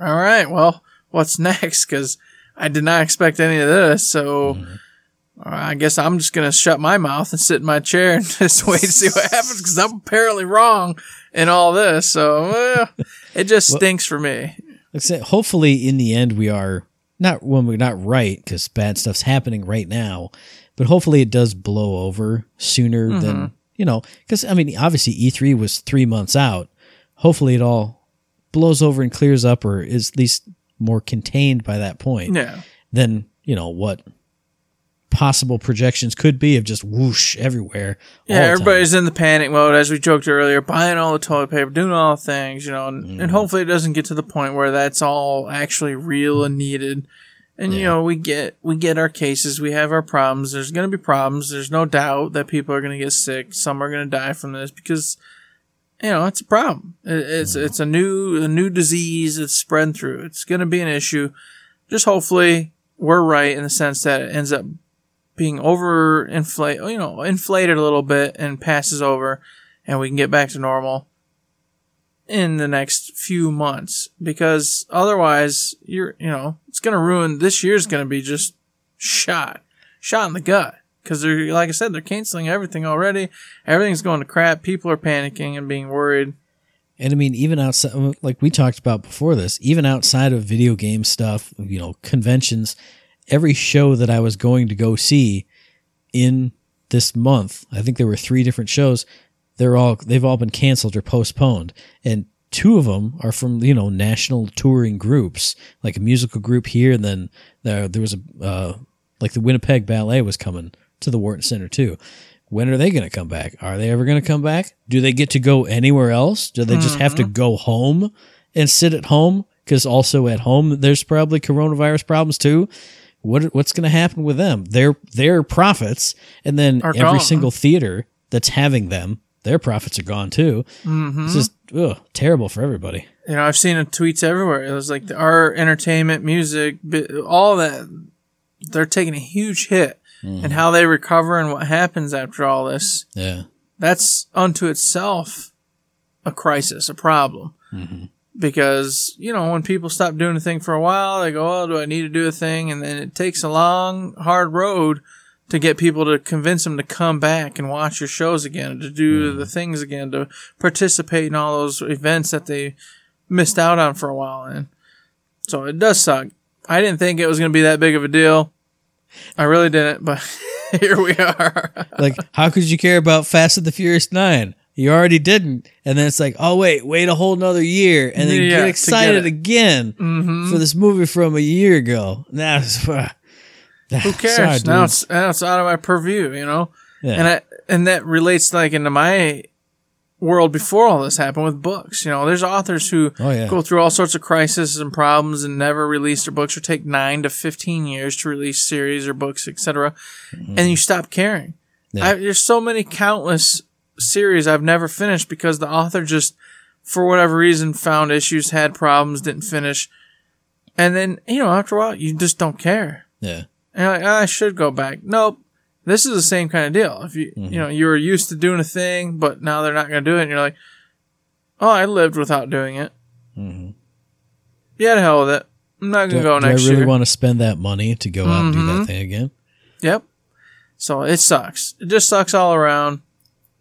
all right, well, what's next? Because I did not expect any of this. So. Mm-hmm. I guess I'm just gonna shut my mouth and sit in my chair and just wait to see what happens because I'm apparently wrong in all this. So well, it just stinks for me. Like hopefully in the end we are not when we're not right because bad stuff's happening right now, but hopefully it does blow over sooner than mm-hmm. you know. Because I mean, obviously E3 was three months out. Hopefully it all blows over and clears up, or is at least more contained by that point. Yeah, than you know what possible projections could be of just whoosh everywhere. yeah. the time. Everybody's in the panic mode, as we joked earlier, buying all the toilet paper, doing all the things, you know, and, mm. and hopefully it doesn't get to the point where that's all actually real and needed. And you know, we get we get our cases, we have our problems. There's going to be problems. There's no doubt that people are going to get sick. Some are going to die from this because you know it's a problem. It, it's mm. it's a new a new disease that's spreading through. It's going to be an issue. Just hopefully we're right in the sense that it ends up being over inflate, you know, inflated a little bit and passes over, and we can get back to normal in the next few months. Because otherwise, you're, you know, it's gonna ruin. This year's gonna be just shot, shot in the gut. Because they're, like I said, they're canceling everything already. Everything's going to crap. People are panicking and being worried. And I mean, even outside, like we talked about before this, even outside of video game stuff, you know, conventions, every show that I was going to go see in this month, I think there were three different shows. They're all they've all been canceled or postponed, and two of them are from you know national touring groups, like a musical group here, and then there there was a uh, like the Winnipeg Ballet was coming to the Wharton Center too. When are they going to come back? Are they ever going to come back? Do they get to go anywhere else? Do they just have to go home and sit at home? Because also at home, there's probably coronavirus problems too. What what's going to happen with them? Their their profits, and then Are every gone. single theater that's having them, their profits are gone too. Mm-hmm. It's just ugh, terrible for everybody. You know, I've seen tweets everywhere. It was like the art, entertainment, music, all that. They're taking a huge hit, and how they recover and what happens after all this. Yeah. that's unto itself a crisis, a problem. Because, you know, when people stop doing a thing for a while, they go, oh, do I need to do a thing? And then it takes a long, hard road to get people to convince them to come back and watch your shows again, to do the mm-hmm. things again, to participate in all those events that they missed out on for a while. And so it does suck. I didn't think it was going to be that big of a deal. I really didn't, but here we are. Like, how could you care about Fast and the Furious Nine? You already didn't, and then it's like, oh wait, wait a whole nother year, and then Yeah, get get excited it. again for this movie from a year ago. That's Who cares? now it's now it's out of my purview, you know. Yeah. And I and that relates like into my world before all this happened with books. You know, there's authors who Oh, yeah. go through all sorts of crises and problems and never release their books or take nine to fifteen years to release series or books, etc. And you stop caring. Mm-hmm. Yeah. I, there's so many countless series I've never finished because the author just, for whatever reason, found issues, had problems, didn't finish. And then, you know, after a while, you just don't care. yeah, And you're like, "Ah, I should go back. Nope. This is the same kind of deal. If you, Mm-hmm. you know, you were used to doing a thing, but now they're not going to do it. And you're like, oh, I lived without doing it. Yeah, to hell with it. I'm not Mm-hmm. going to go do I really year. want to spend that money to go out and do Mm-hmm. that thing again? Yep. So it sucks. It just sucks all around.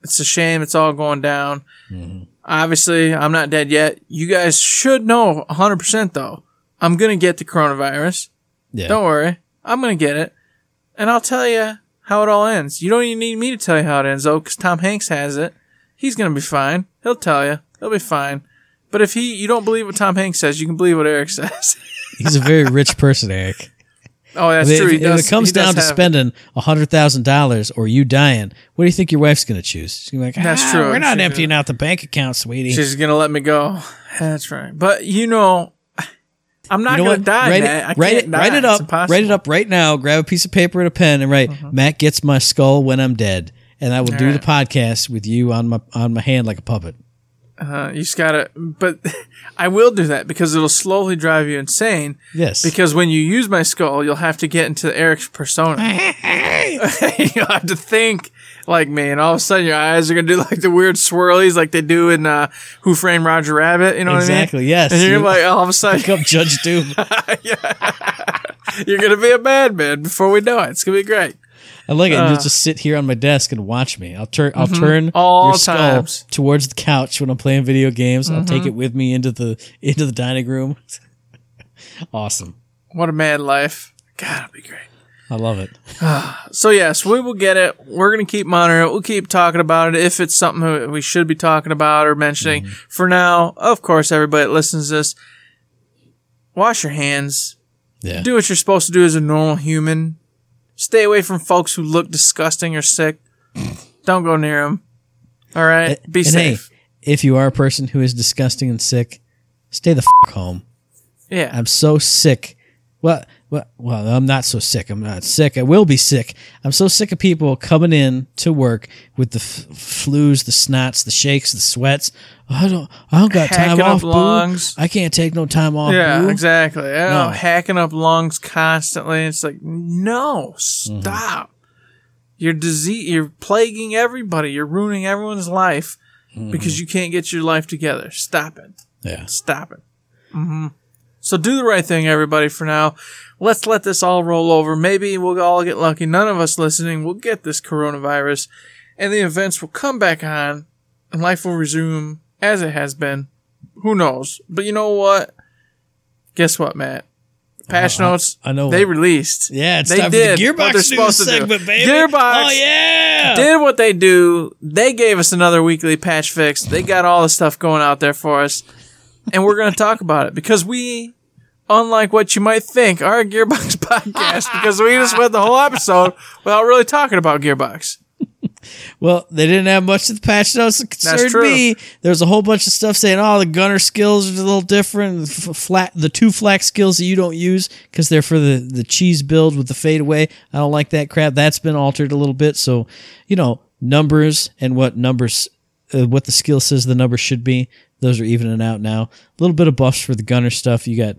It's a shame it's all going down. Mm-hmm. Obviously, I'm not dead yet. You guys should know 100% though. I'm going to get the coronavirus. Yeah, Don't worry. I'm going to get it. And I'll tell you how it all ends. You don't even need me to tell you how it ends though, because Tom Hanks has it. He's going to be fine. He'll tell you. He'll be fine. But if he, you don't believe what Tom Hanks says, you can believe what Eric says. he's a very rich person, Eric. Oh, that's if, true. He if does, it comes down to have- spending hundred thousand dollars or you dying, what do you think your wife's going to choose? She's gonna be like, That's "Ah, true. We're not She's emptying out the bank account, sweetie. She's gonna let me go. That's right. But you know, I'm not You know gonna what? die. write it, write can't it, write it up, write it up right now. Grab a piece of paper and a pen and write. Matt gets my skull when I'm dead, and I will do right. the podcast with you on my on my hand like a puppet. Uh, you just gotta. But I will do that because it'll slowly drive you insane. Yes, Because when you use my skull, you'll have to get into Eric's persona. you'll have to think like me, and all of a sudden your eyes are gonna do like the weird swirlies, like they do in uh, Who Framed Roger Rabbit. You know exactly. what I mean? Yes, And you're You like all of a sudden pick up Judge Doom. you're gonna be a madman before we know it. It's gonna be great. I like it. Uh. You'll just sit here on my desk and watch me. I'll turn. I'll turn Mm-hmm. All your skull times. Mm-hmm. towards the couch when I'm playing video games. I'll take it with me into the into the dining room. awesome. What a mad life. God, it'll be great. I love it. So yes, we will get it. We're gonna keep monitoring it. We'll keep talking about it if it's something we should be talking about or mentioning. For now, of course, everybody that listens to this, wash your hands. Yeah. Do what you're supposed to do as a normal human. Stay away from folks who look disgusting or sick. Don't go near them. All right, be and safe. hey, if you are a person who is disgusting and sick, stay the f- home. yeah, I'm so sick. Well, well, well, I'm not so sick. I'm not sick. I will be sick. I'm so sick of people coming in to work with the f- flus, the snots, the shakes, the sweats. I don't. I don't got time Hacking up off. Boo. lungs. I can't take no time off. yeah, boo. exactly. Yeah, No. hacking up lungs constantly. It's like no, Mm-hmm. stop. You're disease. You're plaguing everybody. You're ruining everyone's life Mm-hmm. because you can't get your life together. Stop it. Yeah. Stop it. hmm So do the right thing, everybody. For now, let's let this all roll over. Maybe we'll all get lucky. None of us listening will get this coronavirus, and the events will come back on, and life will resume as it has been. Who knows? But you know what? Guess what, Matt? Patch Uh, I- notes. I know they released. Yeah, it's they time did for the Gearbox news supposed to do. segment, baby. Gearbox Oh yeah. did what they do. They gave us another weekly patch fix. They got all the stuff going out there for us. And we're going to talk about it because we, unlike what you might think, are a Gearbox podcast because we just went the whole episode without really talking about Gearbox. Well, they didn't have much of the patch notes that concerned me. There was a whole bunch of stuff saying, "Oh, the gunner skills are a little different. F- flat, the two FL4K skills that you don't use because they're for the the cheese build with the fadeaway. I don't like that crap. That's been altered a little bit. So, you know, numbers and what numbers, uh, what the skill says the number should be. Those are evening out now. A little bit of buffs for the gunner stuff. You got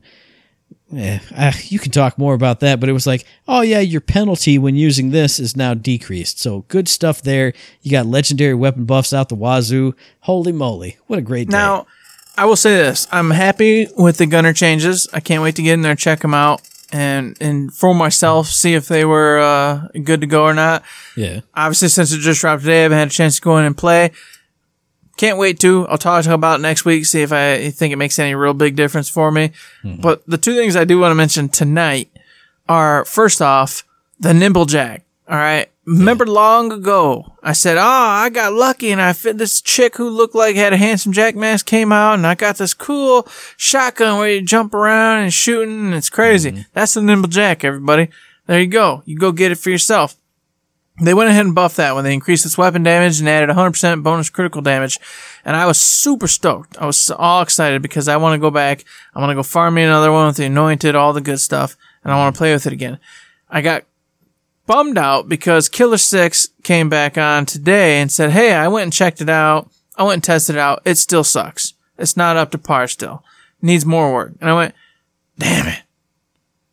eh, uh, you can talk more about that, but it was like, oh yeah, your penalty when using this is now decreased. So good stuff there. You got legendary weapon buffs out the wazoo. Holy moly, what a great day! Now, I will say this: I'm happy with the gunner changes. I can't wait to get in there, check them out, and and for myself, see if they were uh, good to go or not. yeah, Obviously, since it just dropped today, I haven't had a chance to go in and play. Can't wait to. I'll talk about it next week, see if I think it makes any real big difference for me. Mm-hmm. But the two things I do want to mention tonight are first off, the Nimblejack. All right. Remember long ago, I said, Oh, I got lucky and I fit this chick who looked like had a handsome Jack mask came out and I got this cool shotgun where you jump around and shooting and it's crazy. Mm-hmm. That's the Nimblejack, everybody. There you go. You go get it for yourself. They went ahead and buffed that when they increased its weapon damage and added 100% bonus critical damage. And I was super stoked. I was all excited because I want to go back. I want to go farm me another one with the anointed, all the good stuff, and I want to play with it again. I got bummed out because Killer 6 came back on today and said, Hey, I went and checked it out. I went and tested it out. It still sucks. It's not up to par still. Needs more work. And I went, Damn it.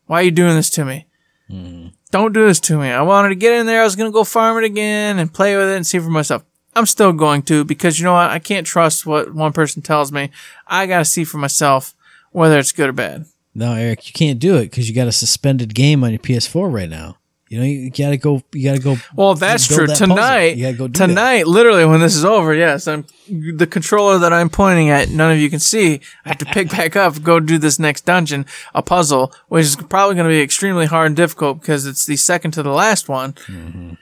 Why are you doing this to me? Hmm. Don't do this to me. I wanted to get in there. I was going to go farm it again and play with it and see for myself. I'm still going to because you know what? I can't trust what one person tells me. I got to see for myself whether it's good or bad. no, Eric, you can't do it because you got a suspended game on your PS4 right now. You know, you gotta go. You gotta go. Well, that's true. that tonight, you go do that. tonight, literally when this is over, yes, I'm the controller that I'm pointing at. None of you can see. I have to pick back up, go do this next dungeon, a puzzle, which is probably going to be extremely hard and difficult because it's the second to the last one. Mm-hmm.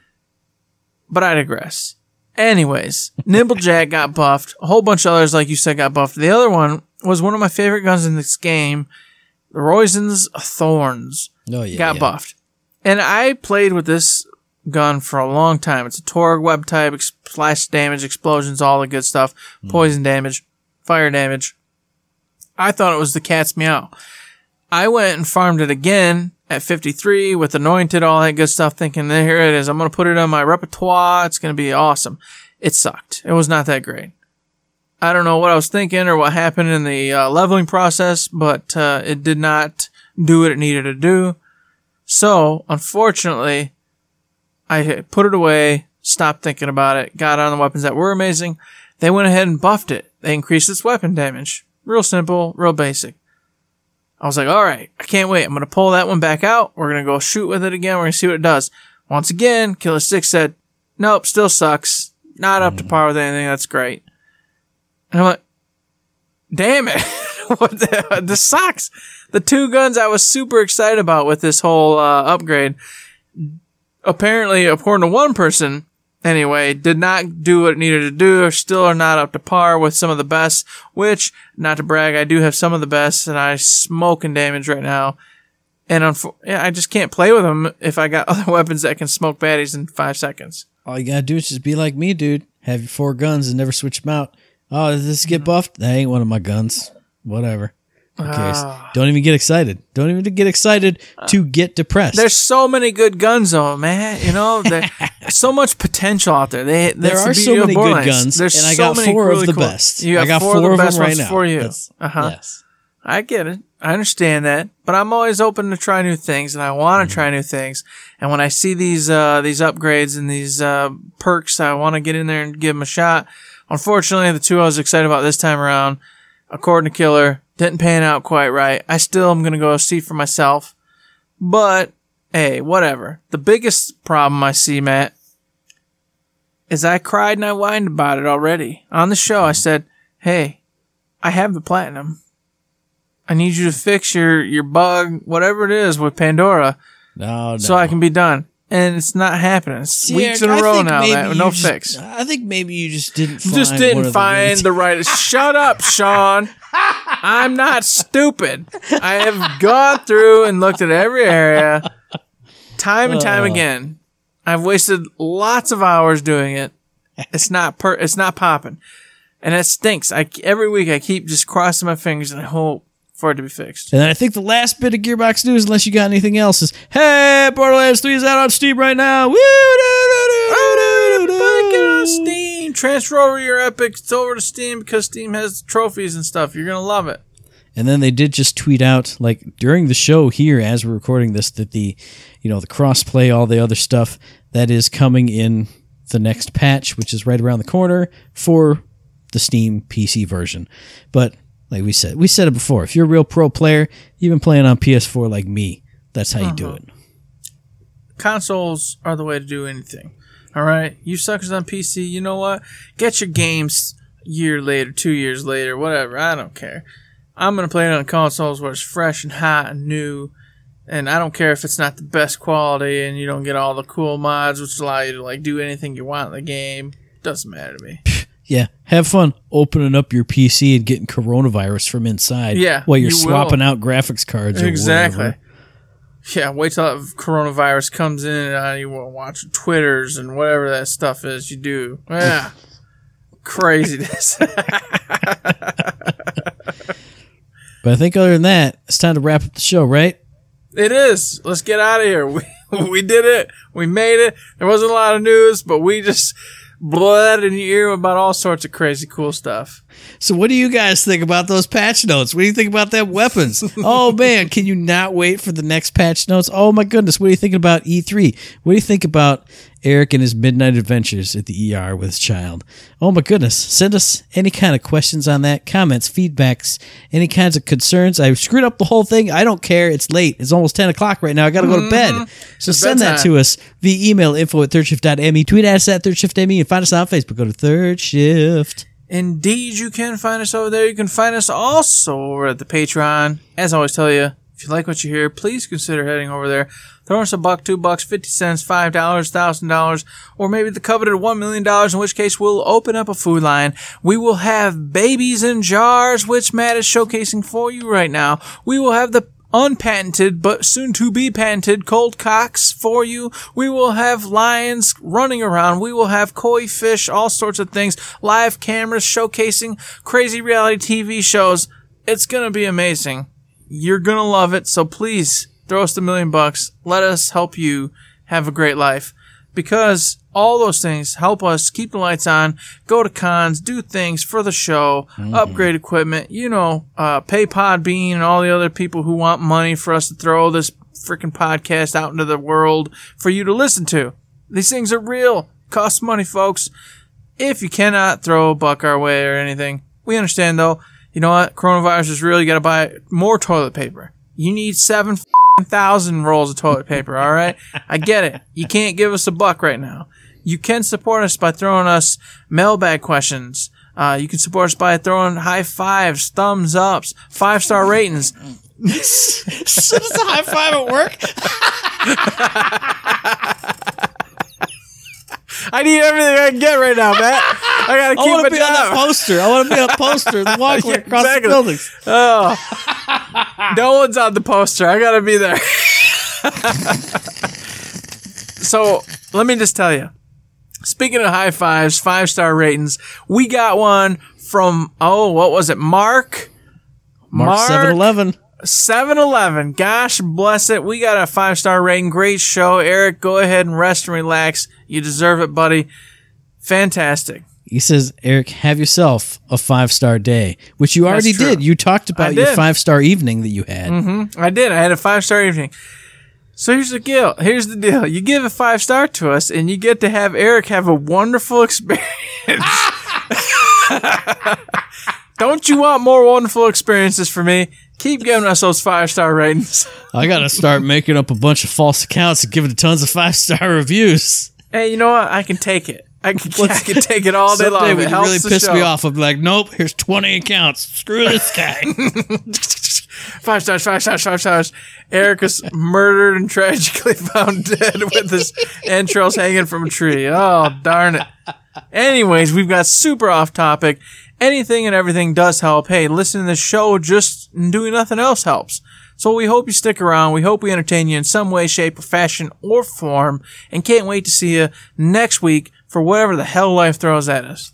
But I digress. Anyways, Nimblejack got buffed. A whole bunch of others, like you said, got buffed. The other one was one of my favorite guns in this game, the Roisen's Thorns Oh yeah, got yeah. buffed. And I played with this gun for a long time. It's a Torgue web type, ex- splash damage, explosions, all the good stuff, poison damage, fire damage. I thought it was the cat's meow. I went and farmed it again at 53 with anointed, all that good stuff, thinking, here it is. I'm going to put it on my repertoire. It's going to be awesome. It sucked. It was not that great. I don't know what I was thinking or what happened in the uh, leveling process, but uh, it did not do what it needed to do. So, unfortunately, I put it away, stopped thinking about it, got on the weapons that were amazing. They went ahead and buffed it. They increased its weapon damage. Real simple, real basic. I was like, all right, I can't wait. I'm going to pull that one back out. We're going to go shoot with it again. We're going to see what it does. Once again, Killer 6 said, nope, still sucks. Not up to mm. par with anything. That's great. And I'm like, damn it. the, this sucks. The two guns I was super excited about with this whole uh, upgrade, apparently, according to one person, anyway, did not do what it needed to do, or still are not up to par with some of the best, which, not to brag, I do have some of the best, and I smoking damage right now. And I just can't play with them if I got other weapons that can smoke baddies in five seconds. All you gotta do is just be like me, dude. Have your four guns and never switch them out. Oh, does this get buffed? That ain't one of my guns. Whatever. Who cares? Ah. Don't even get excited. Don't even get excited to get depressed. There's so many good guns, though, man. You know, there's so much potential out there. They, there the are so many good guns, There's and I so got four really of the cool- best. You got I got four, four, of the of best them right now. for you. That's- Uh huh. Yes. I get it. I understand that, but I'm always open to try new things, and I want to try new things. And when I see these uh, these upgrades and these uh, perks, I want to get in there and give them a shot. Unfortunately, the two I was excited about this time around, according to Killer, didn't pan out quite right. I still am gonna go see for myself, but hey, whatever. The biggest problem I see, Matt, is I cried and I whined about it already on the show. I said, "Hey, I have the platinum." I need you to fix your, your bug, whatever it is with Pandora, No, no. so I can be done. And it's not happening. It's weeks in a I row now, man, no just- fix. I think maybe you just didn't find Just didn't find the, the right. Shut up, Sean. I'm not stupid. I have gone through and looked at every area, time and time Uh. again. I've wasted lots of hours doing it. It's not per. It's not popping, and it stinks. I every week I keep just crossing my fingers and I hope for it to be fixed. And then I think the last bit of Gearbox news, unless you got anything else, is hey, Borderlands 3 is out on Steam right now. Woo! Everybody get on Steam. Transfer over your Epic. It's over to Steam because Steam has trophies and stuff. You're gonna love it. And then they did just tweet out like during the show here as we're recording this that the you know the crossplay, all the other stuff that is coming in the next patch, which is right around the corner for the Steam PC version. But like we said, we said it before. If you're a real pro player, you've been playing on PS4 like me. That's how you do uh-huh. it. consoles are the way to do anything. All right, you suckers on PC, you know what? Get your games year later, two years later, whatever. I don't care. I'm gonna play it on consoles where it's fresh and hot and new, and I don't care if it's not the best quality and you don't get all the cool mods which allow you to like do anything you want in the game. Doesn't matter to me. Yeah, have fun opening up your PC and getting coronavirus from inside. Yeah, while you're you will. swapping out graphics cards. Or Exactly. whatever. Yeah, wait till that coronavirus comes in and uh, you will watch Twitters and whatever that stuff is you do. Yeah. Craziness. But I think other than that, it's time to wrap up the show, right? it is. Let's get out of here. We, we did it. We made it. There wasn't a lot of news, but we just bled in your ear about all sorts of crazy cool stuff. So, what do you guys think about those patch notes? What do you think about them weapons? oh man, can you not wait for the next patch notes? Oh my goodness, what do you think about E3? What do you think about Eric and his midnight adventures at the ER with his child? Oh my goodness, send us any kind of questions on that, comments, feedbacks, any kinds of concerns. I screwed up the whole thing. I don't care. It's late. It's almost 10 o'clock right now. I got to go to bed. So, send that to us via email info at thirdshift.me. Tweet at us at thirdshiftme and find us on Facebook. Go to Third Shift. Indeed, you can find us over there. You can find us also over at the Patreon. As I always tell you, if you like what you hear, please consider heading over there. Throw us a buck, two bucks, fifty cents, five dollars, thousand dollars, or maybe the coveted one million dollars. In which case, we'll open up a food line. We will have babies in jars, which Matt is showcasing for you right now. We will have the unpatented but soon to be patented cold cocks for you. We will have lions running around. We will have koi fish, all sorts of things, live cameras showcasing crazy reality TV shows. It's going to be amazing. You're going to love it. So please throw us the million bucks. Let us help you have a great life because all those things help us keep the lights on, go to cons, do things for the show, upgrade equipment, you know, uh, pay Podbean and all the other people who want money for us to throw this freaking podcast out into the world for you to listen to. These things are real. Cost money, folks. If you cannot throw a buck our way or anything, we understand though. You know what? Coronavirus is real. You gotta buy more toilet paper. You need seven thousand rolls of toilet paper. All right, I get it. You can't give us a buck right now. You can support us by throwing us mailbag questions. Uh, you can support us by throwing high fives, thumbs ups, five star ratings. does a high five at work? I need everything I can get right now, Matt. I gotta keep it. I want to be on that poster. I want to be on a poster, the walkway Yeah, across exactly. the buildings. Oh. No one's on the poster. I gotta be there. so let me just tell you. Speaking of high fives, five star ratings, we got one from oh, what was it, Mark? Mark Seven Eleven. 7 Eleven. Gosh bless it. We got a five star rating. Great show. Eric, go ahead and rest and relax. You deserve it, buddy. Fantastic. He says, Eric, have yourself a five star day, which you already did. You talked about your five star evening that you had. Mm-hmm. I did. I had a five star evening. So here's the deal. Here's the deal. You give a five star to us, and you get to have Eric have a wonderful experience. Don't you want more wonderful experiences for me? Keep giving us those five star ratings. I got to start making up a bunch of false accounts and giving tons of five star reviews. Hey, you know what? I can take it. I can, I can take it all day long. Someday It when you really piss show. me off, be like, nope, here's 20 accounts. Screw this guy. Five stars, five stars, five stars. Eric is murdered and tragically found dead with his entrails hanging from a tree. Oh, darn it. Anyways, we've got super off topic. Anything and everything does help. Hey, listening to the show just doing nothing else helps. So we hope you stick around. We hope we entertain you in some way, shape, or fashion or form and can't wait to see you next week for whatever the hell life throws at us.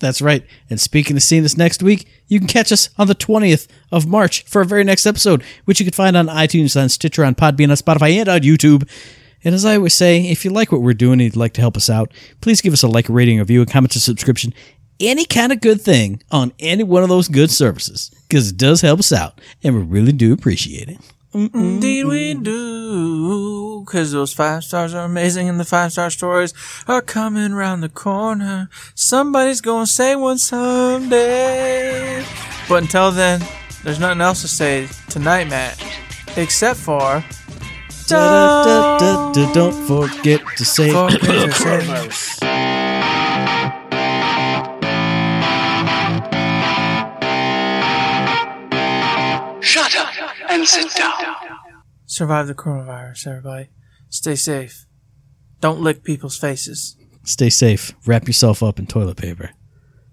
That's right. And speaking of seeing us next week, you can catch us on the 20th of March for our very next episode, which you can find on iTunes, on Stitcher, on Podbean, on Spotify, and on YouTube. And as I always say, if you like what we're doing and you'd like to help us out, please give us a like, rating, a review, a comment, a subscription, any kind of good thing on any one of those good services because it does help us out and we really do appreciate it. Indeed, we do. Because those five stars are amazing and the five star stories are coming around the corner. Somebody's going to say one someday. But until then, there's nothing else to say tonight, Matt. Except for. Da-da-da-da-da, Don't forget to say Forget to say- and sit down. Survive the coronavirus, everybody. Stay safe. Don't lick people's faces. stay safe. Wrap yourself up in toilet paper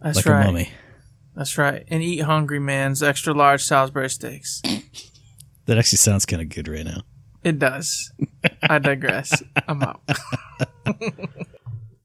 That's like right. a mummy. That's right. And eat Hungry Man's extra large Salisbury steaks. That actually sounds kind of good right now. It does. I digress. I'm out.